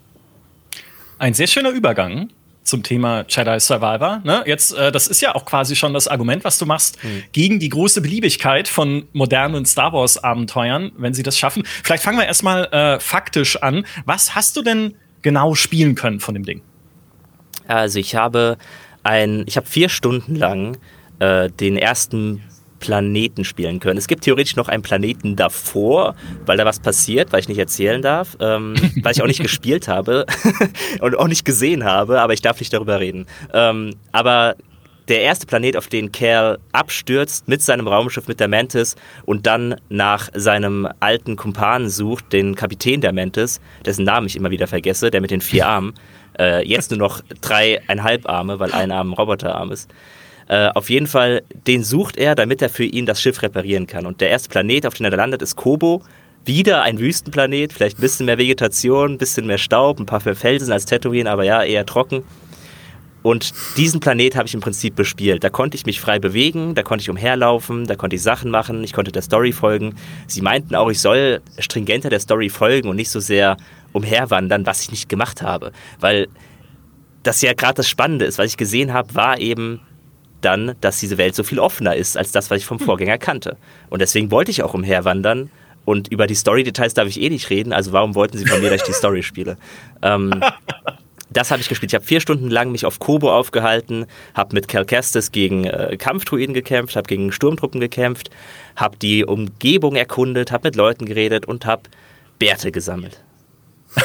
Ein sehr schöner Übergang zum Thema Jedi Survivor. Ne? Jetzt, äh, das ist ja auch quasi schon das Argument, was du machst mhm. gegen die große Beliebigkeit von modernen Star Wars Abenteuern, wenn sie das schaffen. Vielleicht fangen wir erstmal äh, faktisch an. Was hast du denn genau spielen können von dem Ding? Also ich habe ein, ich habe vier Stunden lang äh, den ersten Planeten spielen können. Es gibt theoretisch noch einen Planeten davor, weil da was passiert, weil ich nicht erzählen darf, ähm, [LAUGHS] weil ich auch nicht gespielt habe [LAUGHS] und auch nicht gesehen habe, aber ich darf nicht darüber reden. Ähm, aber der erste Planet, auf den Cal abstürzt mit seinem Raumschiff mit der Mantis und dann nach seinem alten Kumpanen sucht, den Kapitän der Mantis, dessen Namen ich immer wieder vergesse, der mit den vier Armen, äh, jetzt nur noch dreieinhalb Arme, weil ein Arm ein Roboterarm ist. Äh, auf jeden Fall, den sucht er, damit er für ihn das Schiff reparieren kann. Und der erste Planet, auf den er landet, ist Kobo. Wieder ein Wüstenplanet, vielleicht ein bisschen mehr Vegetation, ein bisschen mehr Staub, ein paar mehr Felsen als Tatooine, aber ja, eher trocken. Und diesen Planet habe ich im Prinzip bespielt. Da konnte ich mich frei bewegen, da konnte ich umherlaufen, da konnte ich Sachen machen, ich konnte der Story folgen. Sie meinten auch, ich soll stringenter der Story folgen und nicht so sehr umherwandern, was ich nicht gemacht habe. Weil das ja gerade das Spannende ist. Was ich gesehen habe, war eben dann, dass diese Welt so viel offener ist als das, was ich vom hm. Vorgänger kannte. Und deswegen wollte ich auch umherwandern. Und über die Story-Details darf ich eh nicht reden, also warum wollten sie von mir, dass ich die Story spiele? Ähm, [LAUGHS] das habe ich gespielt. Ich habe vier Stunden lang mich auf Kobo aufgehalten, habe mit Cal Kestis gegen äh, Kampfdruiden gekämpft, habe gegen Sturmtruppen gekämpft, habe die Umgebung erkundet, habe mit Leuten geredet und habe Bärte gesammelt. [LAUGHS]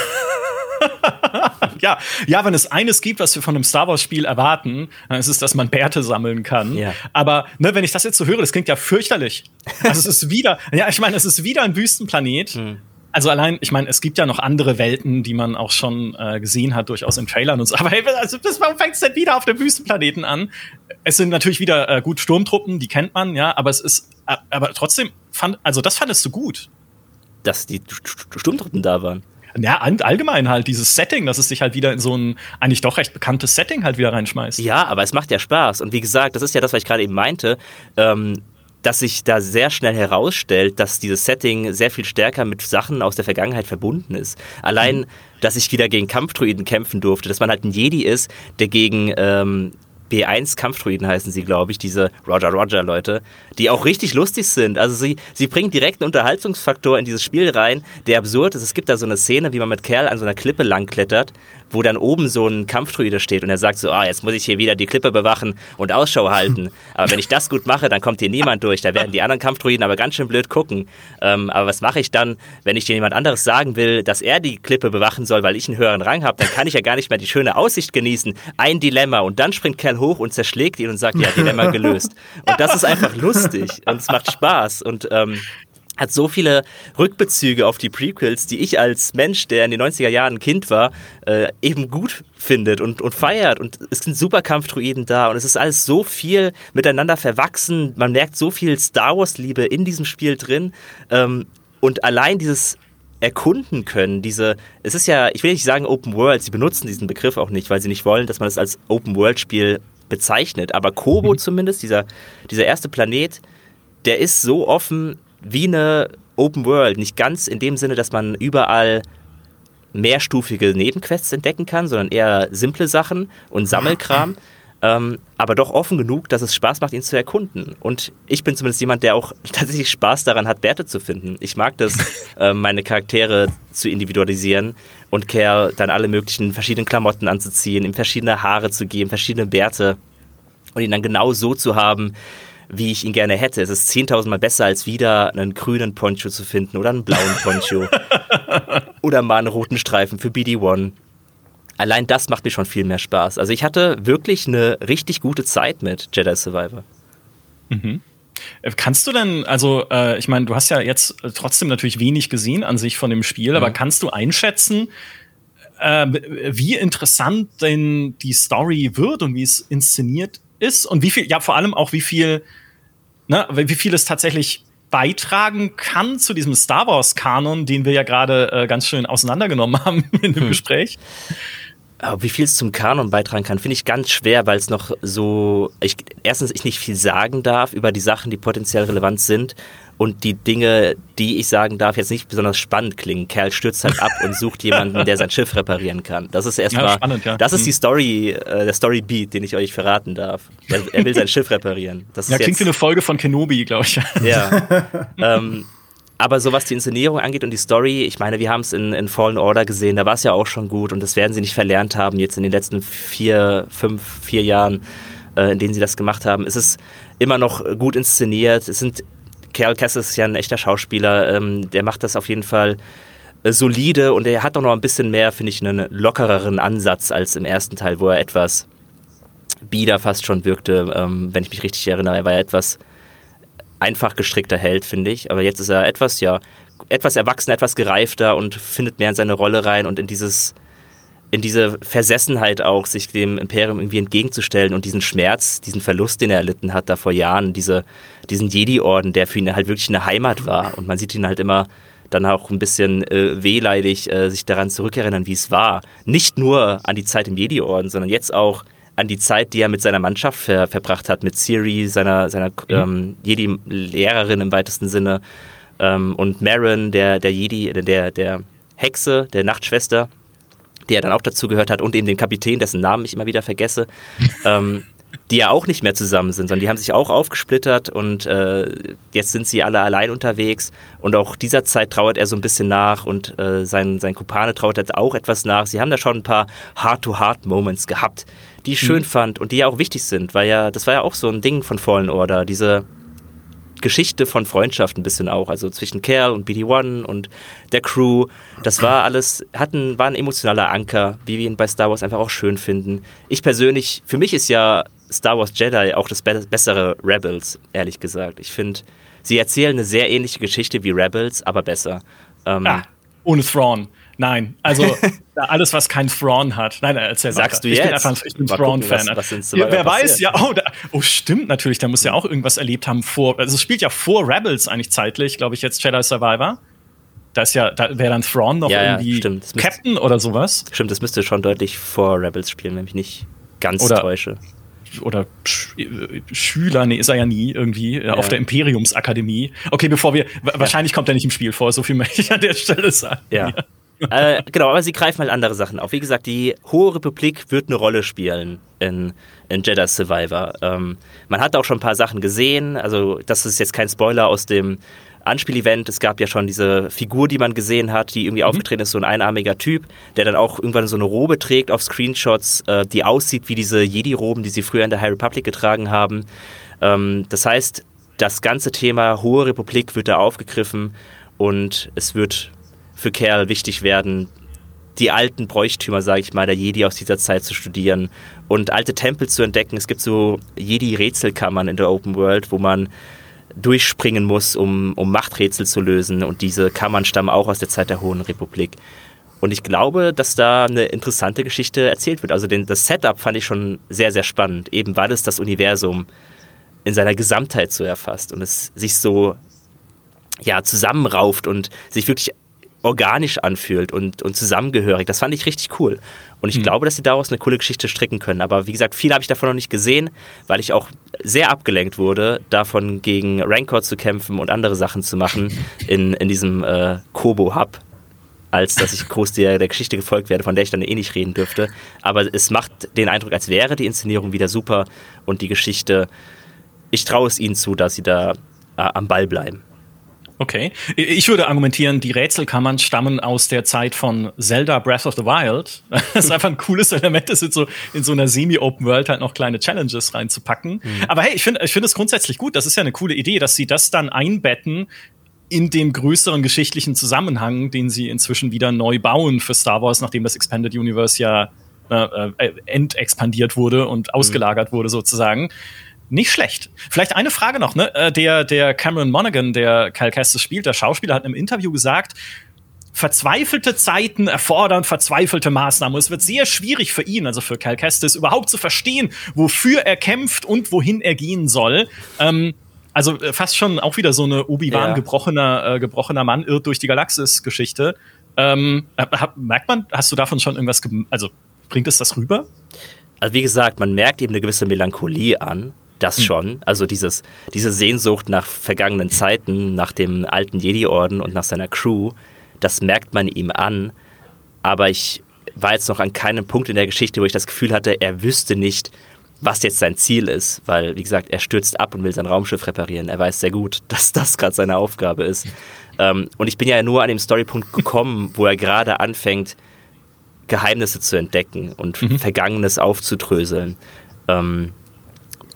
[LAUGHS] ja, ja, wenn es eines gibt, was wir von einem Star Wars-Spiel erwarten, dann ist es, dass man Bärte sammeln kann. Ja. Aber ne, wenn ich das jetzt so höre, das klingt ja fürchterlich. Also es ist wieder, [LAUGHS] ja, ich meine, es ist wieder ein Wüstenplanet. Hm. Also allein, ich meine, es gibt ja noch andere Welten, die man auch schon äh, gesehen hat, durchaus in Trailern und so. [LAUGHS] Aber hey, also, warum fängt es denn wieder auf dem Wüstenplaneten an? Es sind natürlich wieder äh, gut Sturmtruppen, die kennt man, ja, aber es ist, äh, aber trotzdem fand, also das fandest du gut. Dass die Sturmtruppen da waren. Ja, allgemein halt dieses Setting, dass es sich halt wieder in so ein eigentlich doch recht bekanntes Setting halt wieder reinschmeißt. Ja, aber es macht ja Spaß. Und wie gesagt, das ist ja das, was ich gerade eben meinte. Ähm, dass sich da sehr schnell herausstellt, dass dieses Setting sehr viel stärker mit Sachen aus der Vergangenheit verbunden ist. Allein, dass ich wieder gegen Kampfdruiden kämpfen durfte, dass man halt ein Jedi ist, der gegen ähm, B1 Kampfdruiden heißen sie, glaube ich, diese Roger Roger Leute, die auch richtig lustig sind. Also sie, sie bringen direkt einen Unterhaltungsfaktor in dieses Spiel rein, der absurd ist. Es gibt da so eine Szene, wie man mit Kerl an so einer Klippe langklettert wo dann oben so ein Kampfdruide steht und er sagt so, ah, jetzt muss ich hier wieder die Klippe bewachen und Ausschau halten. [LAUGHS] Aber wenn ich das gut mache, dann kommt hier niemand durch. Da werden die anderen Kampfdruiden aber ganz schön blöd gucken. Ähm, aber was mache ich dann, wenn ich dir jemand anderes sagen will, dass er die Klippe bewachen soll, weil ich einen höheren Rang habe, dann kann ich ja gar nicht mehr die schöne Aussicht genießen. Ein Dilemma und dann springt Kerl hoch und zerschlägt ihn und sagt, ja, Dilemma [LAUGHS] gelöst. Und das ist einfach lustig und es macht Spaß und ähm, hat so viele Rückbezüge auf die Prequels, die ich als Mensch, der in den 90er Jahren Kind war, äh, eben gut findet und, und feiert. Und es sind Superkampfdruiden da und es ist alles so viel miteinander verwachsen. Man merkt so viel Star Wars-Liebe in diesem Spiel drin. Ähm, und allein dieses erkunden können, diese, es ist ja, ich will nicht sagen Open World, sie benutzen diesen Begriff auch nicht, weil sie nicht wollen, dass man es als Open World Spiel bezeichnet. Aber Kobo mhm. zumindest, dieser, dieser erste Planet, der ist so offen, wie eine Open World. Nicht ganz in dem Sinne, dass man überall mehrstufige Nebenquests entdecken kann, sondern eher simple Sachen und Sammelkram. [LAUGHS] Ähm, aber doch offen genug, dass es Spaß macht, ihn zu erkunden. Und ich bin zumindest jemand, der auch [LAUGHS] tatsächlich Spaß daran hat, Werte zu finden. Ich mag das, [LAUGHS] äh, meine Charaktere zu individualisieren und Care dann alle möglichen verschiedenen Klamotten anzuziehen, ihm verschiedene Haare zu geben, verschiedene Bärte und ihn dann genau so zu haben, wie ich ihn gerne hätte. Es ist 10.000 Mal besser, als wieder einen grünen Poncho zu finden oder einen blauen Poncho. [LAUGHS] oder mal einen roten Streifen für BD-1. Allein das macht mir schon viel mehr Spaß. Also ich hatte wirklich eine richtig gute Zeit mit Jedi Survivor. Mhm. Äh, kannst du denn, also äh, ich meine, du hast ja jetzt trotzdem natürlich wenig gesehen an sich von dem Spiel, mhm. aber kannst du einschätzen, äh, wie interessant denn die Story wird und wie es inszeniert ist und wie viel, ja vor allem auch wie viel ne, wie viel es tatsächlich beitragen kann zu diesem Star Wars-Kanon, den wir ja gerade äh, ganz schön auseinandergenommen [LAUGHS] haben in dem hm. Gespräch. Aber wie viel es zum Kanon beitragen kann, finde ich ganz schwer, weil es noch so. Ich, erstens, ich nicht viel sagen darf über die Sachen, die potenziell relevant sind und die Dinge, die ich sagen darf, jetzt nicht besonders spannend klingen. Kerl stürzt halt ab und sucht jemanden, der sein Schiff reparieren kann. Das ist erstmal, ja, ja. das ist die mhm. Story, äh, der Story Beat, den ich euch verraten darf. Er, er will sein Schiff reparieren. Das ja, klingt jetzt, wie eine Folge von Kenobi, glaube ich. Ja. [LAUGHS] [LAUGHS] ähm, aber so was die Inszenierung angeht und die Story, ich meine, wir haben es in, in Fallen Order gesehen, da war es ja auch schon gut und das werden sie nicht verlernt haben jetzt in den letzten vier, fünf, vier Jahren, äh, in denen sie das gemacht haben. Es ist immer noch gut inszeniert. Es sind Kerl Kessel ist ja ein echter Schauspieler, ähm, der macht das auf jeden Fall äh, solide und er hat auch noch ein bisschen mehr, finde ich, einen lockereren Ansatz als im ersten Teil, wo er etwas bieder fast schon wirkte, ähm, wenn ich mich richtig erinnere. Er war ja etwas einfach gestrickter Held, finde ich, aber jetzt ist er etwas, ja, etwas erwachsener, etwas gereifter und findet mehr in seine Rolle rein und in dieses in diese Versessenheit auch, sich dem Imperium irgendwie entgegenzustellen und diesen Schmerz, diesen Verlust, den er erlitten hat da vor Jahren, diese, diesen Jedi-Orden, der für ihn halt wirklich eine Heimat war. Und man sieht ihn halt immer dann auch ein bisschen äh, wehleidig äh, sich daran zurückerinnern, wie es war. Nicht nur an die Zeit im Jedi-Orden, sondern jetzt auch an die Zeit, die er mit seiner Mannschaft ver verbracht hat, mit Siri, seiner, seiner mhm. ähm, Jedi-Lehrerin im weitesten Sinne, ähm, und Marin, der, der Jedi, der, der Hexe, der Nachtschwester der dann auch dazu gehört hat, und eben den Kapitän, dessen Namen ich immer wieder vergesse, [LAUGHS] ähm, die ja auch nicht mehr zusammen sind, sondern die haben sich auch aufgesplittert und äh, jetzt sind sie alle allein unterwegs und auch dieser Zeit trauert er so ein bisschen nach und äh, sein, sein Kupane trauert jetzt auch etwas nach. Sie haben da schon ein paar Heart-to-Heart-Moments gehabt, die ich schön mhm. fand und die ja auch wichtig sind, weil ja, das war ja auch so ein Ding von Fallen Order, diese Geschichte von Freundschaft ein bisschen auch. Also zwischen Kerl und BD-1 und der Crew. Das war alles, hatten, war ein emotionaler Anker, wie wir ihn bei Star Wars einfach auch schön finden. Ich persönlich, für mich ist ja Star Wars Jedi auch das be bessere Rebels, ehrlich gesagt. Ich finde, sie erzählen eine sehr ähnliche Geschichte wie Rebels, aber besser. Ähm, ah, ohne Thrawn. Nein, also [LAUGHS] alles, was kein Thrawn hat. Nein, erzähl Sagst weiter. du jetzt? Ich bin einfach ein Thrawn-Fan. Was, was ja, wer weiß, ja, oh, da, oh, stimmt natürlich, da muss ja auch irgendwas erlebt haben vor, also es spielt ja vor Rebels eigentlich zeitlich, glaube ich, jetzt Jedi Survivor. Da ist ja, da wäre dann Thrawn noch ja, irgendwie ja, Captain oder sowas. Stimmt, das müsste schon deutlich vor Rebels spielen, wenn ich nicht ganz oder, täusche oder Sch äh, Schüler, nee, ist er ja nie irgendwie, äh, ja. auf der Imperiumsakademie. Okay, bevor wir, ja. wahrscheinlich kommt er nicht im Spiel vor, so viel möchte ich an der Stelle sagen. Ja. Äh, genau, aber sie greifen halt andere Sachen auf. Wie gesagt, die Hohe Republik wird eine Rolle spielen in, in Jedi Survivor. Ähm, man hat auch schon ein paar Sachen gesehen, also das ist jetzt kein Spoiler aus dem Anspielevent. Es gab ja schon diese Figur, die man gesehen hat, die irgendwie mhm. aufgetreten ist, so ein einarmiger Typ, der dann auch irgendwann so eine Robe trägt auf Screenshots, äh, die aussieht wie diese Jedi-Roben, die sie früher in der High Republic getragen haben. Ähm, das heißt, das ganze Thema Hohe Republik wird da aufgegriffen und es wird für Kerl wichtig werden, die alten Bräuchtümer, sage ich mal, der Jedi aus dieser Zeit zu studieren und alte Tempel zu entdecken. Es gibt so Jedi-Rätselkammern in der Open World, wo man durchspringen muss, um, um Machträtsel zu lösen. Und diese Kammern stammen auch aus der Zeit der Hohen Republik. Und ich glaube, dass da eine interessante Geschichte erzählt wird. Also den, das Setup fand ich schon sehr, sehr spannend, eben weil es das Universum in seiner Gesamtheit so erfasst und es sich so ja, zusammenrauft und sich wirklich organisch anfühlt und, und zusammengehörig. Das fand ich richtig cool. Und ich mhm. glaube, dass sie daraus eine coole Geschichte stricken können. Aber wie gesagt, viel habe ich davon noch nicht gesehen, weil ich auch sehr abgelenkt wurde, davon gegen Rancor zu kämpfen und andere Sachen zu machen in, in diesem äh, Kobo-Hub, als dass ich groß der, der Geschichte gefolgt werde, von der ich dann eh nicht reden dürfte. Aber es macht den Eindruck, als wäre die Inszenierung wieder super und die Geschichte, ich traue es ihnen zu, dass sie da äh, am Ball bleiben. Okay. Ich würde argumentieren, die Rätselkammern stammen aus der Zeit von Zelda Breath of the Wild. [LAUGHS] Das ist einfach ein cooles Element, ist in so, in so einer semi-open World halt noch kleine Challenges reinzupacken. Mhm. Aber hey, ich finde ich finde es grundsätzlich gut. Das ist ja eine coole Idee, dass sie das dann einbetten in den größeren geschichtlichen Zusammenhang, den sie inzwischen wieder neu bauen für Star Wars, nachdem das Expanded Universe ja äh, äh entexpandiert wurde und mhm. ausgelagert wurde sozusagen. Nicht schlecht. Vielleicht eine Frage noch, ne? Äh, der, der Cameron Monaghan, der Cal Kestis spielt, der Schauspieler, hat in einem Interview gesagt, verzweifelte Zeiten erfordern verzweifelte Maßnahmen. es wird sehr schwierig für ihn, also für Cal Kestis, überhaupt zu verstehen, wofür er kämpft und wohin er gehen soll. Ähm, also äh, fast schon auch wieder so eine Obi-Wan ja. gebrochener, äh, gebrochener Mann irrt durch die Galaxis-Geschichte. Ähm, äh, merkt man, hast du davon schon irgendwas, also bringt es das rüber? Also wie gesagt, man merkt eben eine gewisse Melancholie an das hm. schon. Also dieses, diese Sehnsucht nach vergangenen Zeiten, nach dem alten Jedi-Orden und nach seiner Crew, das merkt man ihm an. Aber ich war jetzt noch an keinem Punkt in der Geschichte, wo ich das Gefühl hatte, er wüsste nicht, was jetzt sein Ziel ist. Weil, wie gesagt, er stürzt ab und will sein Raumschiff reparieren. Er weiß sehr gut, [LAUGHS] dass das gerade seine Aufgabe ist. Ähm, und ich bin ja nur an dem Storypunkt gekommen, wo er gerade anfängt, Geheimnisse zu entdecken und mhm. Vergangenes aufzudröseln. Ähm,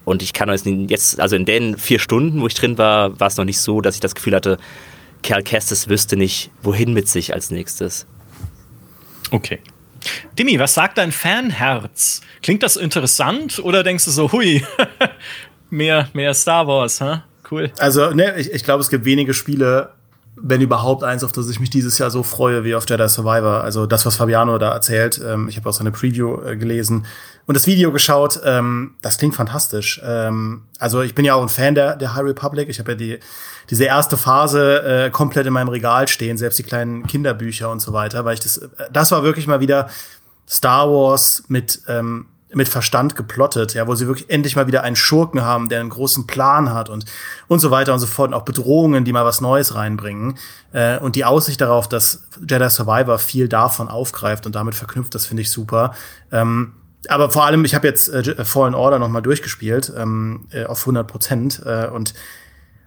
und ich kann jetzt, also in den vier Stunden, wo ich drin war, war es noch nicht so, dass ich das Gefühl hatte, Kerl Kestis wüsste nicht, wohin mit sich als nächstes. Okay. Dimi, was sagt dein Fanherz? Klingt das interessant oder denkst du so, hui, [LAUGHS] mehr, mehr Star Wars, huh? Cool. Also, ne, ich, ich glaube, es gibt wenige Spiele, wenn überhaupt eins, auf das ich mich dieses Jahr so freue wie auf Jedi Survivor. Also das, was Fabiano da erzählt, ähm, ich habe auch seine Preview äh, gelesen und das Video geschaut. Ähm, das klingt fantastisch. Ähm, also ich bin ja auch ein Fan der, der High Republic. Ich habe ja die diese erste Phase äh, komplett in meinem Regal stehen, selbst die kleinen Kinderbücher und so weiter, weil ich das, äh, das war wirklich mal wieder Star Wars mit ähm, mit Verstand geplottet, ja, wo sie wirklich endlich mal wieder einen Schurken haben, der einen großen Plan hat und und so weiter und so fort und auch Bedrohungen, die mal was Neues reinbringen äh, und die Aussicht darauf, dass Jedi Survivor viel davon aufgreift und damit verknüpft, das finde ich super. Ähm, aber vor allem, ich habe jetzt äh, Fallen Order noch mal durchgespielt ähm, äh, auf 100 Prozent äh, und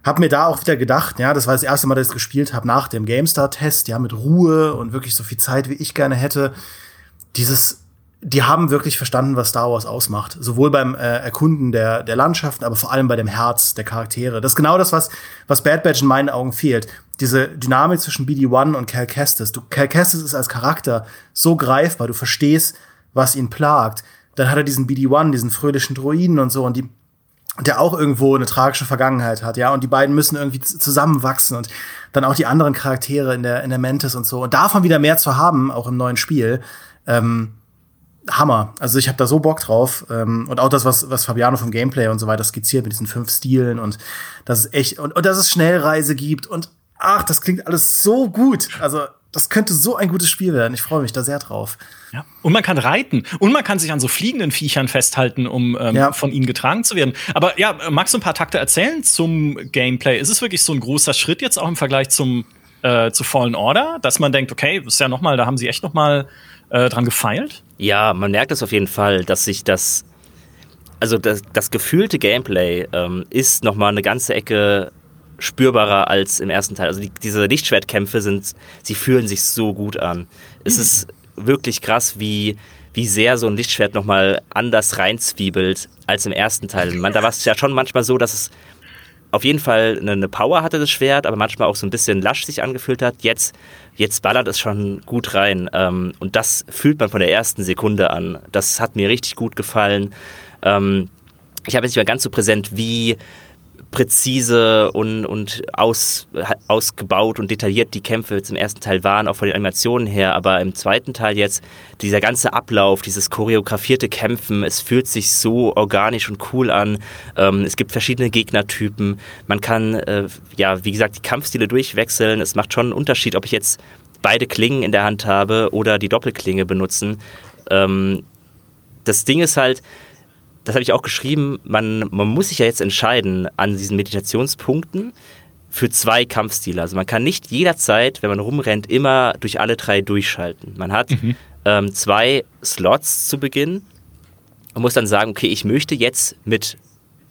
habe mir da auch wieder gedacht, ja, das war das erste Mal, dass ich gespielt habe nach dem GameStar-Test, ja, mit Ruhe und wirklich so viel Zeit, wie ich gerne hätte. Dieses die haben wirklich verstanden, was Star Wars ausmacht. Sowohl beim äh, Erkunden der, der Landschaften, aber vor allem bei dem Herz der Charaktere. Das ist genau das, was, was Bad Batch in meinen Augen fehlt. Diese Dynamik zwischen BD-1 und Cal Kestis. Du, Cal Kestis ist als Charakter so greifbar. Du verstehst, was ihn plagt. Dann hat er diesen BD-1, diesen fröhlichen Droiden und so. Und die, der auch irgendwo eine tragische Vergangenheit hat, ja, und die beiden müssen irgendwie zusammenwachsen und dann auch die anderen Charaktere in der in der Mantis und so und davon wieder mehr zu haben, auch im neuen Spiel, ähm, Hammer. Also ich habe da so Bock drauf ähm, und auch das, was was Fabiano vom Gameplay und so weiter skizziert mit diesen fünf Stilen und das ist echt und, und dass es Schnellreise gibt und ach, das klingt alles so gut. Also das könnte so ein gutes Spiel werden. Ich freue mich da sehr drauf. Ja. Und man kann reiten und man kann sich an so fliegenden Viechern festhalten, um ähm, ja. von ihnen getragen zu werden. Aber ja, magst du ein paar Takte erzählen zum Gameplay? Ist es wirklich so ein großer Schritt jetzt auch im Vergleich zum äh, zu Fallen Order, dass man denkt, okay, ist ja noch mal, da haben sie echt noch mal äh, dran gefeilt? Ja, man merkt es auf jeden Fall, dass sich das also das, das gefühlte Gameplay ähm, ist noch mal eine ganze Ecke spürbarer als im ersten Teil. Also die, diese Lichtschwertkämpfe sind, sie fühlen sich so gut an. Es mhm. ist wirklich krass, wie, wie sehr so ein Lichtschwert nochmal anders reinzwiebelt als im ersten Teil. Man, da war es ja schon manchmal so, dass es auf jeden Fall eine, Power hatte, das Schwert, aber manchmal auch so ein bisschen lasch sich angefühlt hat. Jetzt, jetzt ballert es schon gut rein. Ähm, und das fühlt man von der ersten Sekunde an. Das hat mir richtig gut gefallen. Ähm, ich habe jetzt nicht mehr ganz so präsent, wie präzise und, und aus, ausgebaut und detailliert die Kämpfe zum ersten Teil waren, auch von den Animationen her. Aber im zweiten Teil jetzt, dieser ganze Ablauf, dieses choreografierte Kämpfen, es fühlt sich so organisch und cool an. Ähm, es gibt verschiedene Gegnertypen. Man kann, äh, ja, wie gesagt, die Kampfstile durchwechseln. Es macht schon einen Unterschied, ob ich jetzt beide Klingen in der Hand habe oder die Doppelklinge benutzen. Ähm, das Ding ist halt, das habe ich auch geschrieben, man, man muss sich ja jetzt entscheiden an diesen Meditationspunkten für zwei Kampfstile. Also man kann nicht jederzeit, wenn man rumrennt, immer durch alle drei durchschalten. Man hat mhm. ähm, zwei Slots zu Beginn und muss dann sagen, okay, ich möchte jetzt mit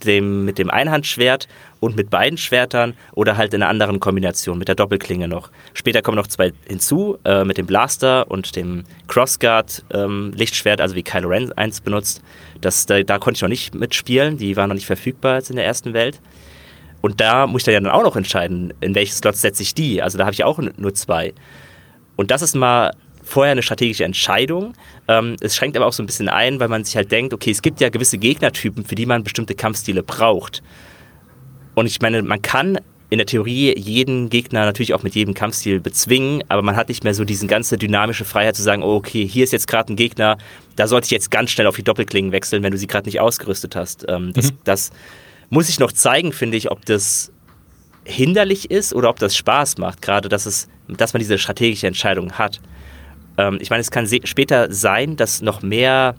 dem, mit dem Einhandschwert und mit beiden Schwertern oder halt in einer anderen Kombination mit der Doppelklinge noch. Später kommen noch zwei hinzu, äh, mit dem Blaster und dem Crossguard ähm, Lichtschwert, also wie Kylo Ren eins benutzt. Das, da, da, konnte ich noch nicht mitspielen, die waren noch nicht verfügbar als in der ersten Welt. Und da muss ich dann auch noch entscheiden, in welche Slots setze ich die. Also da habe ich auch nur zwei. Und das ist mal vorher eine strategische Entscheidung. Ähm, es schränkt aber auch so ein bisschen ein, weil man sich halt denkt, okay, es gibt ja gewisse Gegnertypen, für die man bestimmte Kampfstile braucht. Und ich meine, man kann in der Theorie jeden Gegner natürlich auch mit jedem Kampfstil bezwingen, aber man hat nicht mehr so diese ganze dynamische Freiheit zu sagen, oh, okay, hier ist jetzt gerade ein Gegner, da sollte ich jetzt ganz schnell auf die Doppelklingen wechseln, wenn du sie gerade nicht ausgerüstet hast. Ähm, das, mhm. das muss ich noch zeigen, finde ich, ob das hinderlich ist oder ob das Spaß macht, gerade dass, es, dass man diese strategische Entscheidung hat. Ähm, ich meine, es kann später sein, dass noch mehr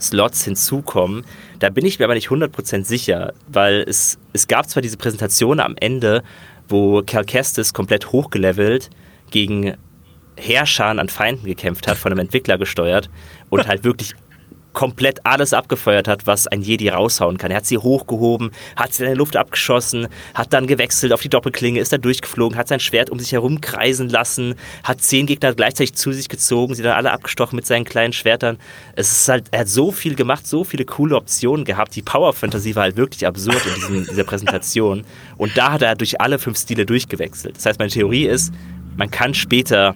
Slots hinzukommen. Da bin ich mir aber nicht 100% sicher, weil es, es gab zwar diese Präsentation am Ende, wo Cal Kestis komplett hochgelevelt gegen Herrscher an Feinden gekämpft hat, von einem Entwickler gesteuert und [LAUGHS] halt wirklich komplett alles abgefeuert hat, was ein Jedi raushauen kann. Er hat sie hochgehoben, hat sie in der Luft abgeschossen, hat dann gewechselt auf die Doppelklinge, ist da durchgeflogen, hat sein Schwert um sich herum kreisen lassen, hat zehn Gegner gleichzeitig zu sich gezogen, sie dann alle abgestochen mit seinen kleinen Schwertern. Es ist halt, er hat so viel gemacht, so viele coole Optionen gehabt. Die Power Fantasy war halt wirklich absurd in diesem, dieser Präsentation. Und da hat er durch alle fünf Stile durchgewechselt. Das heißt, meine Theorie ist, man kann später,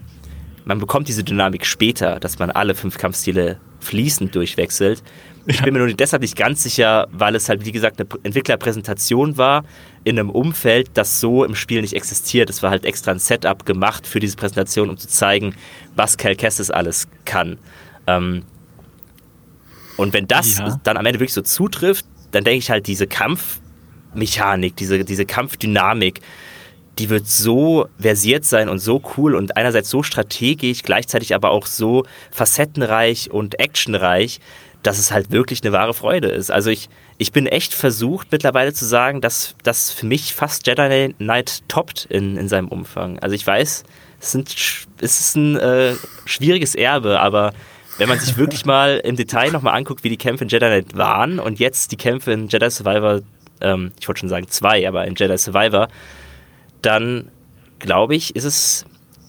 man bekommt diese Dynamik später, dass man alle fünf Kampfstile fließend durchwechselt. Ich bin mir nur deshalb nicht ganz sicher, weil es halt, wie gesagt, eine Entwicklerpräsentation war in einem Umfeld, das so im Spiel nicht existiert. Es war halt extra ein Setup gemacht für diese Präsentation, um zu zeigen, was Cal Kestis alles kann. Ähm und wenn das ja. dann am Ende wirklich so zutrifft, dann denke ich halt, diese Kampfmechanik, diese, diese Kampfdynamik, die wird so versiert sein und so cool und einerseits so strategisch, gleichzeitig aber auch so facettenreich und actionreich, dass es halt wirklich eine wahre Freude ist. Also ich, ich bin echt versucht mittlerweile zu sagen, dass das für mich fast Jedi Knight toppt in, in seinem Umfang. Also ich weiß, es, sind, es ist ein äh, schwieriges Erbe, aber wenn man sich [LAUGHS] wirklich mal im Detail nochmal anguckt, wie die Kämpfe in Jedi Knight waren und jetzt die Kämpfe in Jedi Survivor, ähm, ich wollte schon sagen zwei, aber in Jedi Survivor, dann glaube ich, ist es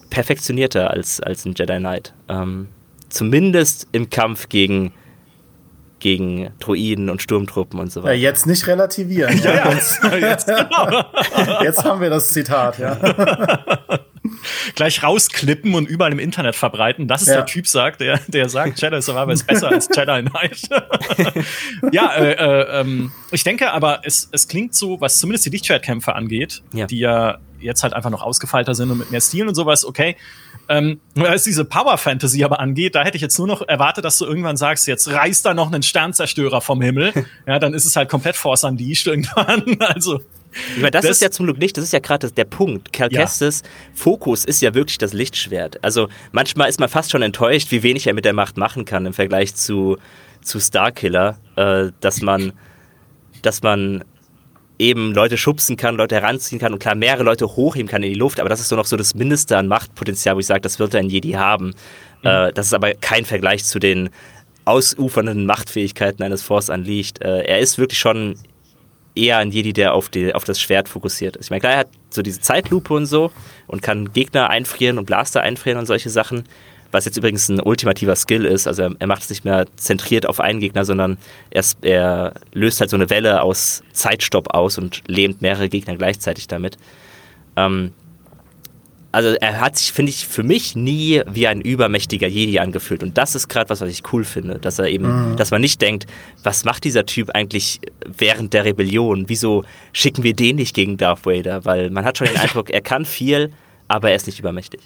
perfektionierter als, als ein Jedi Knight. Ähm, zumindest im Kampf gegen gegen Druiden und Sturmtruppen und so weiter. Ja, jetzt nicht relativieren. ja, [LAUGHS] ja. Jetzt, jetzt, genau. [LAUGHS] jetzt haben wir das Zitat, ja. [LAUGHS] [LAUGHS] Gleich rausklippen und überall im Internet verbreiten. Das ist ja. der Typ sagt, der, der sagt, [LAUGHS] Jedi Survivor ist besser als Jedi Knight. [LAUGHS] ja, äh, äh, ähm, ich denke aber, es, es klingt so, was zumindest die Lichtschwertkämpfe angeht, ja. die ja jetzt halt einfach noch ausgefeilter sind und mit mehr Stil und sowas, okay. Ähm, was diese Power Fantasy aber angeht, da hätte ich jetzt nur noch erwartet, dass du irgendwann sagst, jetzt reißt da noch einen Sternzerstörer vom Himmel. ja, dann ist es halt komplett Force Unleashed irgendwann. also. Meine, das, das, ist ja zum Glück nicht, das ist ja gerade der Punkt. Cal ja. Fokus ist ja wirklich das Lichtschwert. Also manchmal ist man fast schon enttäuscht, wie wenig er mit der Macht machen kann im Vergleich zu, zu Starkiller, äh, dass man, dass man eben Leute schubsen kann, Leute heranziehen kann und klar mehrere Leute hochheben kann in die Luft, aber das ist so noch so das Mindeste an Machtpotenzial, wo ich sage, das wird ein Jedi haben. Mhm. Äh, das ist aber kein Vergleich zu den ausufernden Machtfähigkeiten eines Force Unleashed. Äh, er ist wirklich schon eher ein Jedi, der auf, die, auf das Schwert fokussiert ist. Ich meine, klar, er hat so diese Zeitlupe und so und kann Gegner einfrieren und Blaster einfrieren und solche Sachen was jetzt übrigens ein ultimativer Skill ist. Also er, er macht es nicht mehr zentriert auf einen Gegner, sondern er, er, löst halt so eine Welle aus Zeitstopp aus und lähmt mehrere Gegner gleichzeitig damit. Ähm, also er hat sich, finde ich, für mich nie wie ein übermächtiger Jedi angefühlt. Und das ist gerade was, was ich cool finde, dass er eben, mhm. dass man nicht denkt, was macht dieser Typ eigentlich während der Rebellion? Wieso schicken wir den nicht gegen Darth Vader? Weil man hat schon den [LAUGHS] Eindruck, er kann viel, aber er ist nicht übermächtig.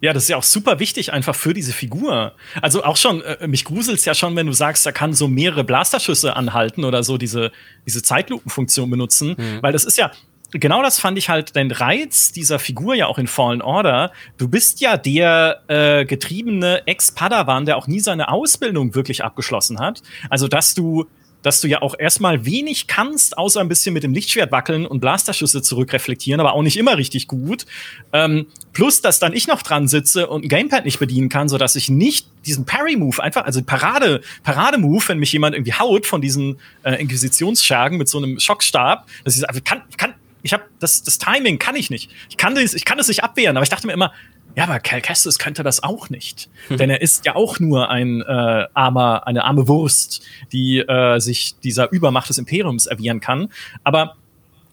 Ja, das ist ja auch super wichtig einfach für diese Figur. Also auch schon, äh, mich gruselt's ja schon, wenn du sagst, er kann so mehrere Blasterschüsse anhalten oder so diese, diese Zeitlupenfunktion benutzen, mhm. weil das ist ja, genau das fand ich halt den Reiz dieser Figur ja auch in Fallen Order. Du bist ja der äh, getriebene Ex-Padawan, der auch nie seine Ausbildung wirklich abgeschlossen hat. Also, dass du dass du ja auch erstmal wenig kannst, außer ein bisschen mit dem Lichtschwert wackeln und Blasterschüsse zurückreflektieren, aber auch nicht immer richtig gut. Ähm, plus, dass dann ich noch dran sitze und ein Gamepad nicht bedienen kann, so dass ich nicht diesen Parry-Move einfach, also Parade, Parade-Move, wenn mich jemand irgendwie haut von diesen äh, Inquisitionsschergen mit so einem Schockstab, das ist, also kann, kann, ich habe das, das Timing kann ich nicht. Ich kann das, ich kann das nicht abwehren, aber ich dachte mir immer, ja, aber Cal Kestis könnte das auch nicht. Hm. Denn er ist ja auch nur ein äh, armer, eine arme Wurst, die äh, sich dieser Übermacht des Imperiums erwehren kann. Aber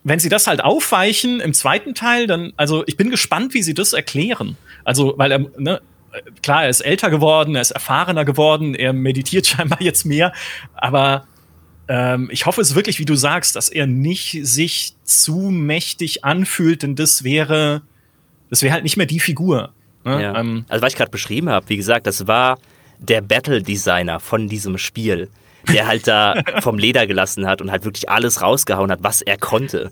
wenn sie das halt aufweichen im zweiten Teil, dann, also ich bin gespannt, wie sie das erklären. Also, weil er, ne, klar, er ist älter geworden, er ist erfahrener geworden, er meditiert [LAUGHS] scheinbar jetzt mehr, aber ähm, ich hoffe es wirklich, wie du sagst, dass er nicht sich zu mächtig anfühlt, denn das wäre das wäre halt nicht mehr die Figur. Ne? Ja. Ähm, also was ich gerade beschrieben habe, wie gesagt, das war der Battle-Designer von diesem Spiel, der halt da [LAUGHS] vom Leder gelassen hat und halt wirklich alles rausgehauen hat, was er konnte.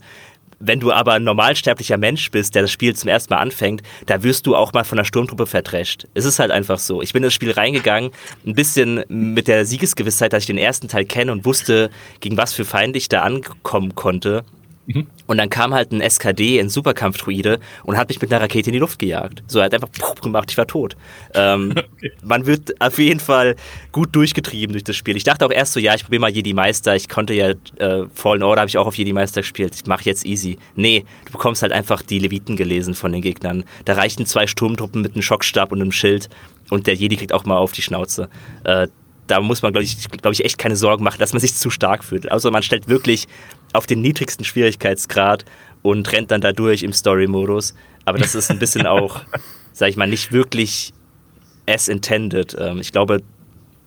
Wenn du aber ein normalsterblicher Mensch bist, der das Spiel zum ersten Mal anfängt, da wirst du auch mal von der Sturmtruppe verdrescht. Es ist halt einfach so. Ich bin in das Spiel reingegangen, ein bisschen mit der Siegesgewissheit, dass ich den ersten Teil kenne und wusste, gegen was für Feinde ich da ankommen konnte. Mhm. Und dann kam halt ein SKD, ein Superkampfdruide, und hat mich mit einer Rakete in die Luft gejagt. So, er hat einfach puh, gemacht, ich war tot. Ähm, [LAUGHS] okay. Man wird auf jeden Fall gut durchgetrieben durch das Spiel. Ich dachte auch erst so, ja, ich probiere mal Jedi Meister. Ich konnte ja äh, Fallen Order, habe ich auch auf Jedi Meister gespielt. Ich mache jetzt easy. Nee, du bekommst halt einfach die Leviten gelesen von den Gegnern. Da reichten zwei Sturmtruppen mit einem Schockstab und einem Schild. Und der Jedi kriegt auch mal auf die Schnauze. Äh, da muss man, glaube ich, glaub ich, echt keine Sorgen machen, dass man sich zu stark fühlt. Also man stellt wirklich auf den niedrigsten Schwierigkeitsgrad und rennt dann da durch im Story-Modus. Aber das ist ein bisschen [LAUGHS] auch, sag ich mal, nicht wirklich as intended. Ähm, ich glaube,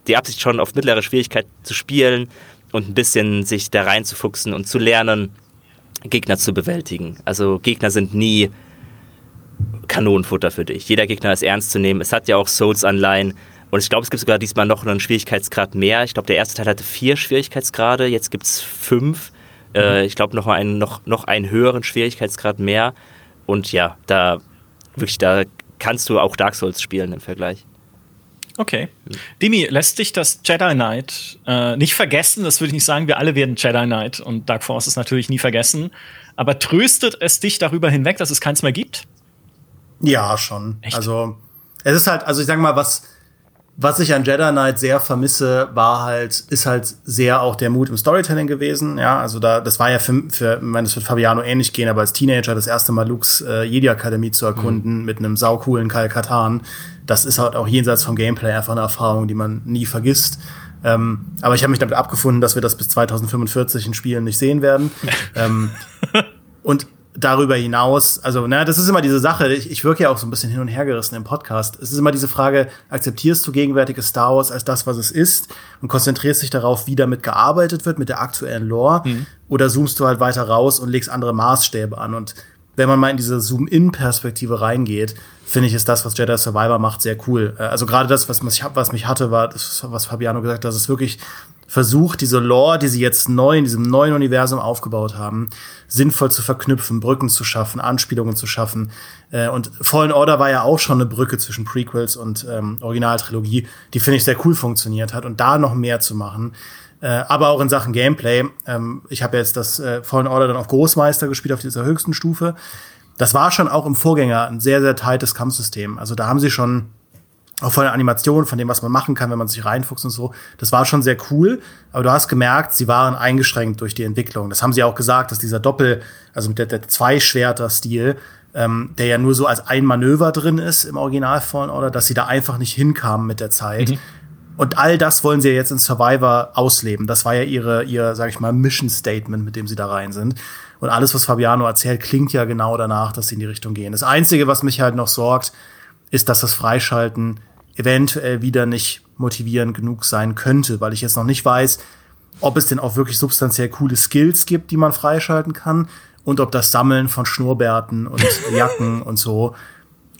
die Absicht schon auf mittlere Schwierigkeit zu spielen und ein bisschen sich da reinzufuchsen und zu lernen, Gegner zu bewältigen. Also Gegner sind nie Kanonenfutter für dich. Jeder Gegner ist ernst zu nehmen. Es hat ja auch Souls-Anleihen. Und ich glaube, es gibt sogar diesmal noch einen Schwierigkeitsgrad mehr. Ich glaube, der erste Teil hatte vier Schwierigkeitsgrade, jetzt gibt es fünf. Äh, mhm. ich glaube, noch einen, noch, noch einen höheren Schwierigkeitsgrad mehr. Und ja, da wirklich, da kannst du auch Dark Souls spielen im Vergleich. Okay. Dimi, lässt dich das Jedi Knight äh, nicht vergessen? Das würde ich nicht sagen, wir alle werden Jedi Knight und Dark Force ist natürlich nie vergessen. Aber tröstet es dich darüber hinweg, dass es keins mehr gibt? Ja, schon. Echt? Also, es ist halt, also ich sag mal, was, was ich an Jedi Knight sehr vermisse, war halt, ist halt sehr auch der Mut im Storytelling gewesen. Ja, also da, das war ja für, für ich meine, das wird Fabiano ähnlich gehen, aber als Teenager das erste Mal Lukes äh, Jedi-Akademie zu erkunden mhm. mit einem saucoolen Kyle Katan, das ist halt auch jenseits vom Gameplay einfach eine Erfahrung, die man nie vergisst. Ähm, aber ich habe mich damit abgefunden, dass wir das bis 2045 in Spielen nicht sehen werden. [LAUGHS] ähm, und darüber hinaus, also, na, das ist immer diese Sache, ich, ich wirke ja auch so ein bisschen hin und her gerissen im Podcast. Es ist immer diese Frage, akzeptierst du gegenwärtiges Star Wars als das, was es ist und konzentrierst dich darauf, wie damit gearbeitet wird, mit der aktuellen Lore, mhm. oder zoomst du halt weiter raus und legst andere Maßstäbe an und wenn man mal in diese Zoom-In-Perspektive reingeht, finde ich, ist das, was Jedi Survivor macht, sehr cool. Äh, also gerade das, was mich, was mich hatte, war das, was Fabiano gesagt hat, dass es wirklich versucht, diese Lore, die sie jetzt neu in diesem neuen Universum aufgebaut haben, sinnvoll zu verknüpfen, Brücken zu schaffen, Anspielungen zu schaffen. Äh, und Fallen Order war ja auch schon eine Brücke zwischen Prequels und ähm, Originaltrilogie, die finde ich sehr cool funktioniert hat. Und da noch mehr zu machen, äh, aber auch in Sachen Gameplay. Ähm, ich habe jetzt das äh, Fallen Order dann auf Großmeister gespielt, auf dieser höchsten Stufe. Das war schon auch im Vorgänger ein sehr, sehr tightes Kampfsystem. Also da haben sie schon auch von der Animation, von dem, was man machen kann, wenn man sich reinfuchst und so. Das war schon sehr cool, aber du hast gemerkt, sie waren eingeschränkt durch die Entwicklung. Das haben sie auch gesagt, dass dieser Doppel, also mit der, der Zwei-Schwerter-Stil, ähm, der ja nur so als ein Manöver drin ist im Original Fallen Order, dass sie da einfach nicht hinkamen mit der Zeit. Mhm. Und all das wollen sie ja jetzt in Survivor ausleben. Das war ja ihre, ihr, sag ich mal, Mission Statement, mit dem sie da rein sind. Und alles, was Fabiano erzählt, klingt ja genau danach, dass sie in die Richtung gehen. Das Einzige, was mich halt noch sorgt, ist, dass das Freischalten eventuell wieder nicht motivierend genug sein könnte, weil ich jetzt noch nicht weiß, ob es denn auch wirklich substanziell coole Skills gibt, die man freischalten kann und ob das Sammeln von Schnurrbärten und [LAUGHS] Jacken und so,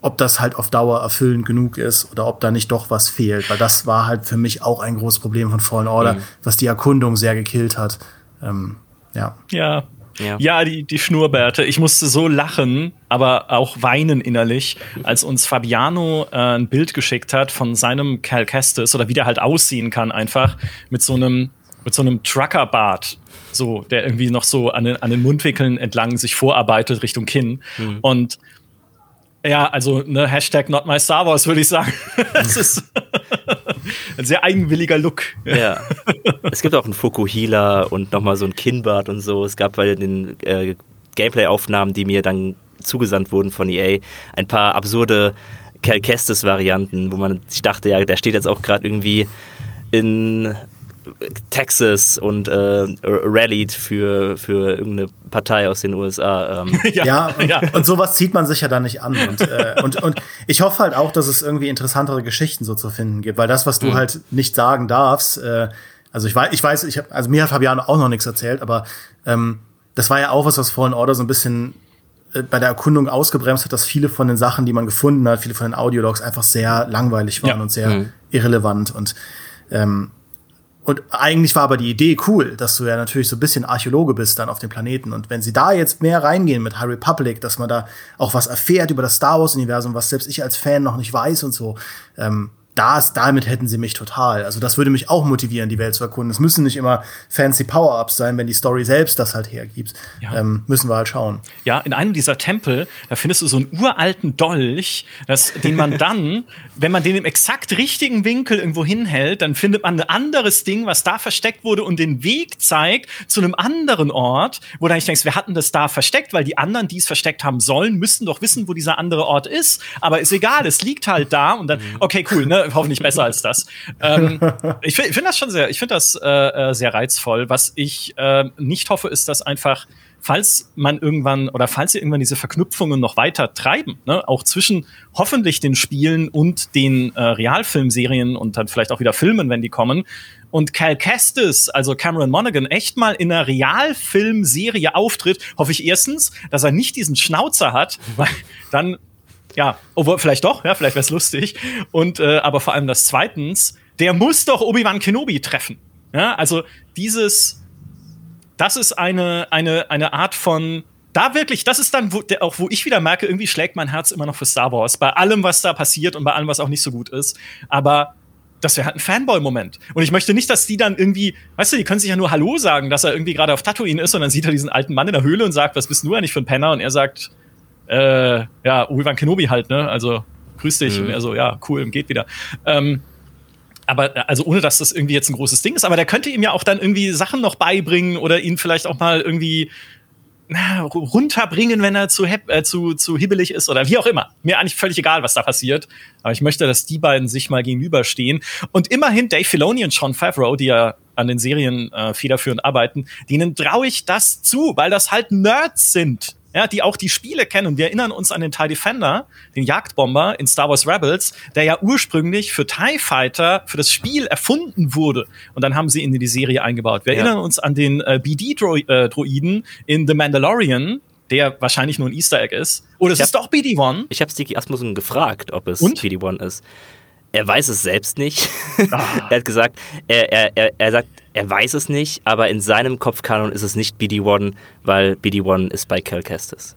ob das halt auf Dauer erfüllend genug ist oder ob da nicht doch was fehlt, weil das war halt für mich auch ein großes Problem von Fallen Order, mhm. was die Erkundung sehr gekillt hat. Ähm, ja. Ja, ja, ja die, die Schnurrbärte. Ich musste so lachen, aber auch weinen innerlich, als uns Fabiano äh, ein Bild geschickt hat von seinem Cal Kestis oder wie der halt aussehen kann, einfach mit so einem mit so einem Truckerbart, so der irgendwie noch so an den, an den Mundwickeln entlang sich vorarbeitet Richtung Kinn. Mhm. Und ja, also ne, Hashtag not my Star Wars, würde ich sagen. [LAUGHS] das ist [LAUGHS] [LAUGHS] ein sehr eigenwilliger Look. Ja. es gibt auch einen Fukuhila und nochmal so ein Kinnbart und so. Es gab bei den äh, Gameplay-Aufnahmen, die mir dann zugesandt wurden von EA, ein paar absurde Cal Kestis-Varianten, wo man, ich dachte, ja, der steht jetzt auch gerade irgendwie in Texas und äh, rallied für, für irgendeine Partei aus den USA. Ähm. [LAUGHS] ja, ja, und, [LAUGHS] ja, und, sowas zieht man sich ja dann nicht an. Und, äh, und, und ich hoffe halt auch, dass es irgendwie interessantere Geschichten so zu finden gibt, weil das, was du mhm. halt nicht sagen darfst, äh, also ich weiß, ich weiß, ich hab, also mir hat Fabian auch noch nichts erzählt, aber ähm, das war ja auch was, was Fallen Order so ein bisschen äh, bei der Erkundung ausgebremst hat, dass viele von den Sachen, die man gefunden hat, viele von den Audiologs einfach sehr langweilig waren ja. und sehr mhm. irrelevant und ähm, und eigentlich war aber die Idee cool, dass du ja natürlich so ein bisschen Archäologe bist dann auf dem Planeten. Und wenn sie da jetzt mehr reingehen mit High Republic, dass man da auch was erfährt über das Star Wars-Universum, was selbst ich als Fan noch nicht weiß und so, ähm, das, damit hätten sie mich total. Also das würde mich auch motivieren, die Welt zu erkunden. Es müssen nicht immer fancy Power-Ups sein, wenn die Story selbst das halt hergibt. Ja. Ähm, müssen wir halt schauen. Ja, in einem dieser Tempel, da findest du so einen uralten Dolch, das, den man dann, [LAUGHS] wenn man den im exakt richtigen Winkel irgendwo hinhält, dann findet man ein anderes Ding, was da versteckt wurde und den Weg zeigt zu einem anderen Ort, wo dann ich denkst, wir hatten das da versteckt, weil die anderen, die es versteckt haben sollen, müssten doch wissen, wo dieser andere Ort ist. Aber ist egal, es liegt halt da und dann, mhm. okay, cool, ne? Hoffentlich besser als das. Ähm, [LAUGHS] ich finde find das schon sehr, ich finde das äh, äh, sehr reizvoll. Was ich äh, nicht hoffe, ist, dass einfach falls man irgendwann oder falls sie irgendwann diese Verknüpfungen noch weiter treiben, ne, auch zwischen hoffentlich den Spielen und den äh, Realfilmserien und dann vielleicht auch wieder Filmen, wenn die kommen, und Cal Kestis, also Cameron Monaghan, echt mal in einer Realfilmserie auftritt, hoffe ich erstens, dass er nicht diesen Schnauzer hat, weil dann ja, obwohl, vielleicht doch, ja, vielleicht wäre es lustig. Und äh, aber vor allem das zweitens, der muss doch Obi-Wan Kenobi treffen. Ja, also dieses, das ist eine, eine, eine Art von da wirklich, das ist dann wo, der, auch, wo ich wieder merke, irgendwie schlägt mein Herz immer noch für Star Wars. Bei allem, was da passiert und bei allem, was auch nicht so gut ist. Aber das wäre halt ein Fanboy-Moment. Und ich möchte nicht, dass die dann irgendwie, weißt du, die können sich ja nur Hallo sagen, dass er irgendwie gerade auf Tatooine ist und dann sieht er diesen alten Mann in der Höhle und sagt, was bist du eigentlich für ein Penner? Und er sagt, äh, ja, Obi-Wan Kenobi halt, ne? Also, grüß dich. Mhm. Und er so, ja, cool, geht wieder. Ähm, aber also ohne dass das irgendwie jetzt ein großes Ding ist, aber der könnte ihm ja auch dann irgendwie Sachen noch beibringen oder ihn vielleicht auch mal irgendwie na, runterbringen, wenn er zu, äh, zu, zu hibbelig ist oder wie auch immer. Mir eigentlich völlig egal, was da passiert. Aber ich möchte, dass die beiden sich mal gegenüberstehen. Und immerhin Dave Filoni und Sean Favreau, die ja an den Serien äh, federführend arbeiten, denen traue ich das zu, weil das halt Nerds sind ja, die auch die Spiele kennen. Und wir erinnern uns an den TIE Defender, den Jagdbomber in Star Wars Rebels, der ja ursprünglich für TIE Fighter, für das Spiel erfunden wurde. Und dann haben sie ihn in die Serie eingebaut. Wir ja. erinnern uns an den äh, BD-Droiden äh, in The Mandalorian, der wahrscheinlich nur ein Easter Egg ist. Oder es ist doch BD-1. Ich habe Sticky Asmussen gefragt, ob es BD-1 ist. Er weiß es selbst nicht. Ah. [LAUGHS] er hat gesagt, er, er, er, er sagt, er weiß es nicht, aber in seinem Kopfkanon ist es nicht BD-1, weil BD-1 ist bei Cal Kestis.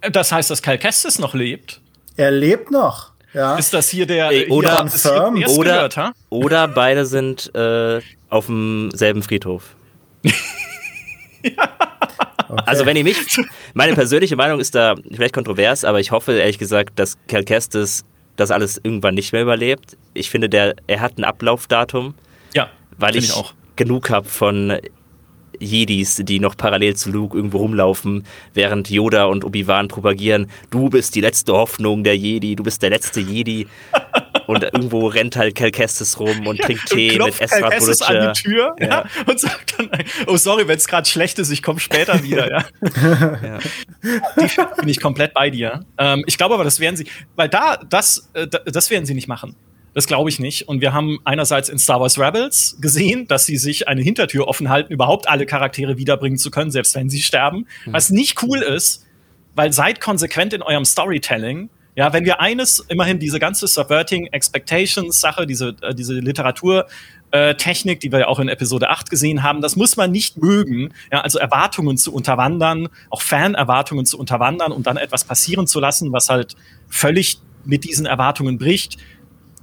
Das heißt, dass Cal Kestis noch lebt? Er lebt noch. Ja. Ist das hier der äh, oder, hier oder, gehört, ha? oder beide sind äh, auf demselben Friedhof. ja. [LAUGHS] Okay. Also wenn ihr mich, meine persönliche Meinung ist da vielleicht kontrovers, aber ich hoffe ehrlich gesagt, dass Cal Kestis das alles irgendwann nicht mehr überlebt. Ich finde, der, er hat ein Ablaufdatum. Weil ich, ich auch. genug habe von Jedis, die noch parallel zu Luke irgendwo rumlaufen, während Yoda und Obi-Wan propagieren, du bist die letzte Hoffnung der Jedi, du bist der letzte Jedi. [LAUGHS] und irgendwo rennt halt Cal Kestis rum und trinkt Tee mit Ezra Cal Kestis an die Tür ja. Ja, und sagt dann, oh sorry, wenn es gerade schlecht ist, ich komme später wieder. Ja. [LAUGHS] ja. Die bin ich komplett bei dir. Ähm, ich glaube aber, das werden sie, weil da, das, äh, das werden sie nicht machen. Das glaube ich nicht. Und wir haben einerseits in Star Wars Rebels gesehen, dass sie sich eine Hintertür offen halten, überhaupt alle Charaktere wiederbringen zu können, selbst wenn sie sterben. Mhm. Was nicht cool ist, weil seid konsequent in eurem Storytelling. Ja, wenn wir eines, immerhin diese ganze Subverting Expectations Sache, diese, äh, diese Literatur, äh, Technik, die wir ja auch in Episode 8 gesehen haben, das muss man nicht mögen. Ja, also Erwartungen zu unterwandern, auch Fan-Erwartungen zu unterwandern und dann etwas passieren zu lassen, was halt völlig mit diesen Erwartungen bricht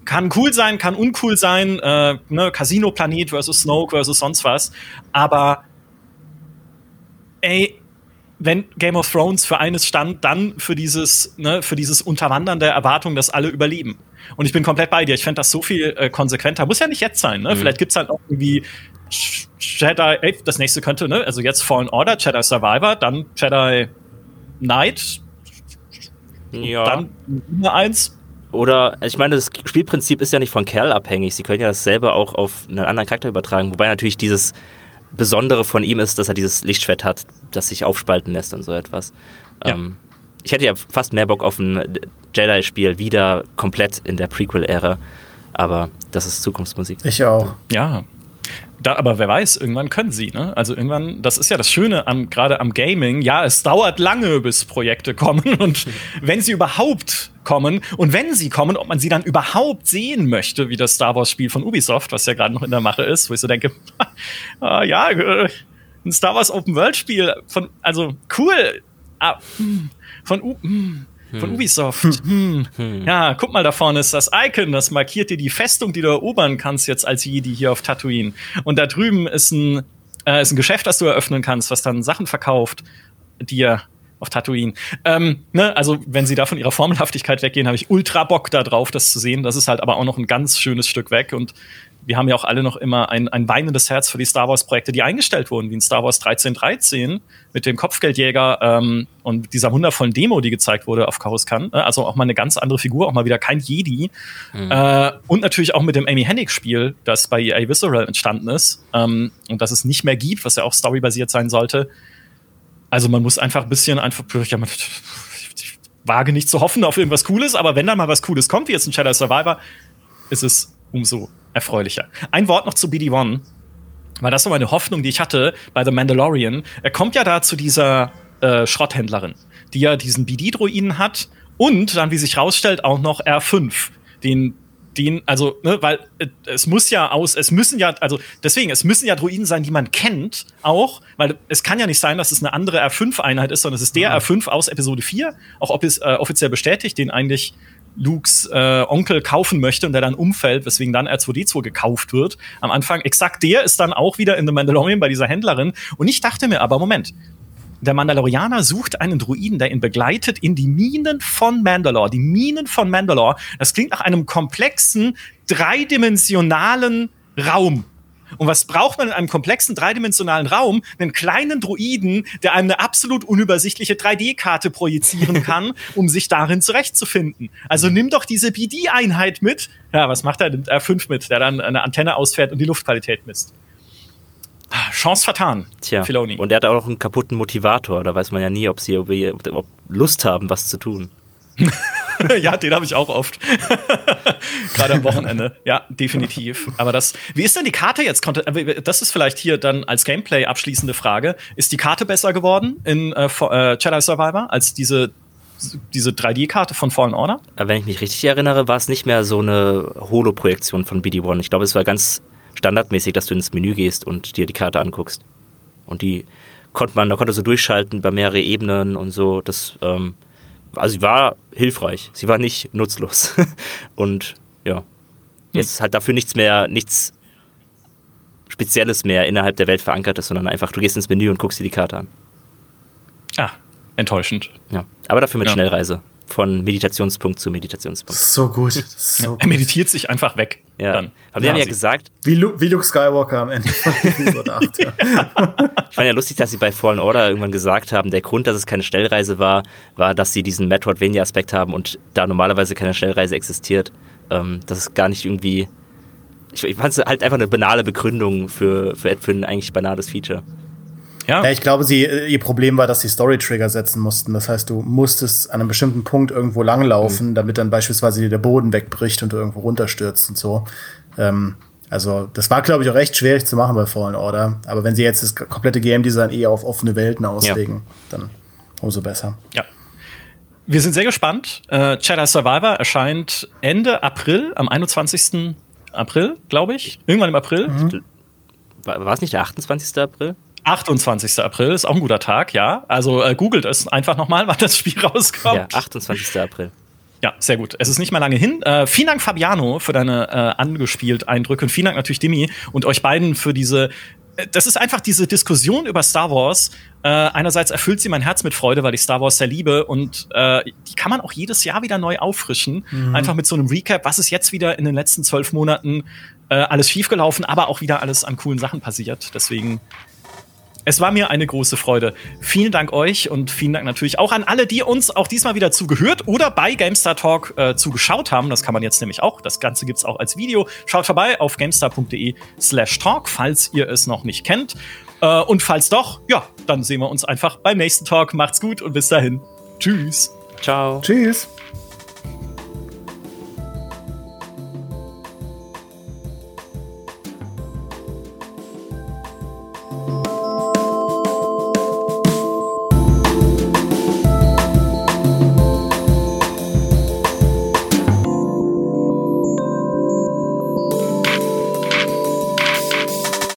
kann cool sein, kann uncool sein, äh, ne, Casino Planet versus Snoke versus sonst was. Aber ey, wenn Game of Thrones für eines stand, dann für dieses, ne, für dieses Unterwandern der Erwartung, dass alle überleben. Und ich bin komplett bei dir. Ich fände das so viel äh, konsequenter. Muss ja nicht jetzt sein. Ne? Mhm. Vielleicht gibt's halt auch irgendwie Jedi, ey, das nächste könnte, ne? Also jetzt Fallen Order, Jedi Survivor, dann Jedi Knight. Ja. Dann Nummer eins, oder, ich meine, das Spielprinzip ist ja nicht von Kerl abhängig. Sie können ja das selber auch auf einen anderen Charakter übertragen. Wobei natürlich dieses Besondere von ihm ist, dass er dieses Lichtschwert hat, das sich aufspalten lässt und so etwas. Ja. Ähm, ich hätte ja fast mehr Bock auf ein Jedi-Spiel wieder komplett in der Prequel-Ära. Aber das ist Zukunftsmusik. Ich auch. Ja, da, aber wer weiß, irgendwann können sie, ne? Also irgendwann, das ist ja das Schöne am, gerade am Gaming, ja, es dauert lange, bis Projekte [LAUGHS] kommen und wenn sie überhaupt kommen und wenn sie kommen, ob man sie dann überhaupt sehen möchte, wie das Star Wars Spiel von Ubisoft, was ja gerade noch in der Mache ist, wo ich so denke, [LAUGHS] ah, ja, äh, ein Star Wars Open World Spiel von, also cool, ah, hm, von U, hm, von hm. Ubisoft. Hm. Hm. Ja, guck mal, da vorne ist das Icon, das markiert dir die Festung, die du erobern kannst jetzt als Jedi hier auf Tatooine. Und da drüben ist ein, äh, ist ein Geschäft, das du eröffnen kannst, was dann Sachen verkauft dir auf Tatooine. Ähm, ne, also, wenn sie da von ihrer Formelhaftigkeit weggehen, habe ich ultra Bock da drauf, das zu sehen. Das ist halt aber auch noch ein ganz schönes Stück weg. Und wir haben ja auch alle noch immer ein, ein weinendes Herz für die Star Wars-Projekte, die eingestellt wurden, wie in Star Wars 1313 mit dem Kopfgeldjäger ähm, und dieser wundervollen Demo, die gezeigt wurde auf Coruscant. Ne? Also auch mal eine ganz andere Figur, auch mal wieder kein Jedi. Mhm. Äh, und natürlich auch mit dem Amy Hennig-Spiel, das bei EA Visceral entstanden ist ähm, und das es nicht mehr gibt, was ja auch storybasiert sein sollte. Also man muss einfach ein bisschen einfach, ja, man, ich wage nicht zu hoffen auf irgendwas Cooles, aber wenn dann mal was Cooles kommt, wie jetzt ein Shadow Survivor, ist es umso erfreulicher. Ein Wort noch zu BD-1, weil das so meine Hoffnung, die ich hatte bei The Mandalorian. Er kommt ja da zu dieser äh, Schrotthändlerin, die ja diesen BD-Druiden hat und dann, wie sich rausstellt, auch noch R5, den den, also, ne, weil äh, es muss ja aus, es müssen ja, also deswegen, es müssen ja Druiden sein, die man kennt, auch, weil es kann ja nicht sein, dass es eine andere R5-Einheit ist, sondern es ist der mhm. R5 aus Episode 4, auch ob es äh, offiziell bestätigt, den eigentlich Lukes äh, Onkel kaufen möchte und der dann umfällt, weswegen dann R2D2 gekauft wird. Am Anfang exakt der ist dann auch wieder in The Mandalorian bei dieser Händlerin. Und ich dachte mir aber, Moment, der Mandalorianer sucht einen Druiden, der ihn begleitet in die Minen von Mandalore. Die Minen von Mandalore. Das klingt nach einem komplexen, dreidimensionalen Raum. Und was braucht man in einem komplexen dreidimensionalen Raum? Einen kleinen Druiden, der einem eine absolut unübersichtliche 3D-Karte projizieren [LAUGHS] kann, um sich darin zurechtzufinden. Also nimm doch diese BD-Einheit mit. Ja, was macht er? Nimmt R5 mit, der dann eine Antenne ausfährt und die Luftqualität misst. Chance vertan. Tja. Filoni. Und er hat auch einen kaputten Motivator. Da weiß man ja nie, ob sie ob Lust haben, was zu tun. [LAUGHS] [LAUGHS] ja, den habe ich auch oft. [LAUGHS] Gerade am Wochenende. Ja, definitiv. Aber das, wie ist denn die Karte jetzt? Äh, das ist vielleicht hier dann als Gameplay abschließende Frage. Ist die Karte besser geworden in äh, äh Jedi Survivor als diese diese 3D-Karte von Fallen Order? Wenn ich mich richtig erinnere, war es nicht mehr so eine Holo-Projektion von BD-1. Ich glaube, es war ganz standardmäßig, dass du ins Menü gehst und dir die Karte anguckst. Und die konnte man, da konnte so durchschalten bei mehrere Ebenen und so. Das ähm, also sie war hilfreich, sie war nicht nutzlos. [LAUGHS] und ja, jetzt hm. halt dafür nichts mehr, nichts Spezielles mehr innerhalb der Welt verankert ist, sondern einfach, du gehst ins Menü und guckst dir die Karte an. Ah, enttäuschend. Ja, aber dafür mit ja. Schnellreise von Meditationspunkt zu Meditationspunkt. So gut. So er meditiert sich einfach weg. Ja. Dann. Aber wir haben ja gesagt. Wie, Lu wie Luke Skywalker am Ende von [LAUGHS] Episode 8. Ja. Ich fand ja lustig, dass sie bei Fallen Order irgendwann gesagt haben, der Grund, dass es keine Schnellreise war, war, dass sie diesen Metroidvania-Aspekt haben und da normalerweise keine Schnellreise existiert. Ähm, das ist gar nicht irgendwie. Ich, ich fand es halt einfach eine banale Begründung für, für, für ein eigentlich banales Feature. Ja. ja, ich glaube, sie, äh, ihr Problem war, dass sie Story-Trigger setzen mussten. Das heißt, du musstest an einem bestimmten Punkt irgendwo langlaufen, mhm. damit dann beispielsweise dir der Boden wegbricht und du irgendwo runterstürzt und so. Ähm, also, das war, glaube ich, auch recht schwierig zu machen bei Fallen Order. Aber wenn sie jetzt das komplette Game-Design eher auf offene Welten auslegen, ja. dann umso besser. Ja. Wir sind sehr gespannt. Äh, Jedi Survivor erscheint Ende April, am 21. April, glaube ich. Irgendwann im April. Mhm. War es nicht der 28. April? 28. April ist auch ein guter Tag, ja. Also äh, googelt es einfach nochmal, [LAUGHS] wann das Spiel rauskommt. Ja, 28. April. Ja, sehr gut. Es ist nicht mehr lange hin. Äh, vielen Dank, Fabiano, für deine äh, angespielt Eindrücke und vielen Dank natürlich, Dimi, und euch beiden für diese. Äh, das ist einfach diese Diskussion über Star Wars. Äh, einerseits erfüllt sie mein Herz mit Freude, weil ich Star Wars sehr liebe und äh, die kann man auch jedes Jahr wieder neu auffrischen. Mhm. Einfach mit so einem Recap, was ist jetzt wieder in den letzten zwölf Monaten äh, alles schiefgelaufen, aber auch wieder alles an coolen Sachen passiert. Deswegen es war mir eine große Freude. Vielen Dank euch und vielen Dank natürlich auch an alle, die uns auch diesmal wieder zugehört oder bei GameStar Talk äh, zugeschaut haben. Das kann man jetzt nämlich auch. Das Ganze gibt's auch als Video. Schaut vorbei auf gamestar.de slash talk, falls ihr es noch nicht kennt. Äh, und falls doch, ja, dann sehen wir uns einfach beim nächsten Talk. Macht's gut und bis dahin. Tschüss. Ciao. Tschüss.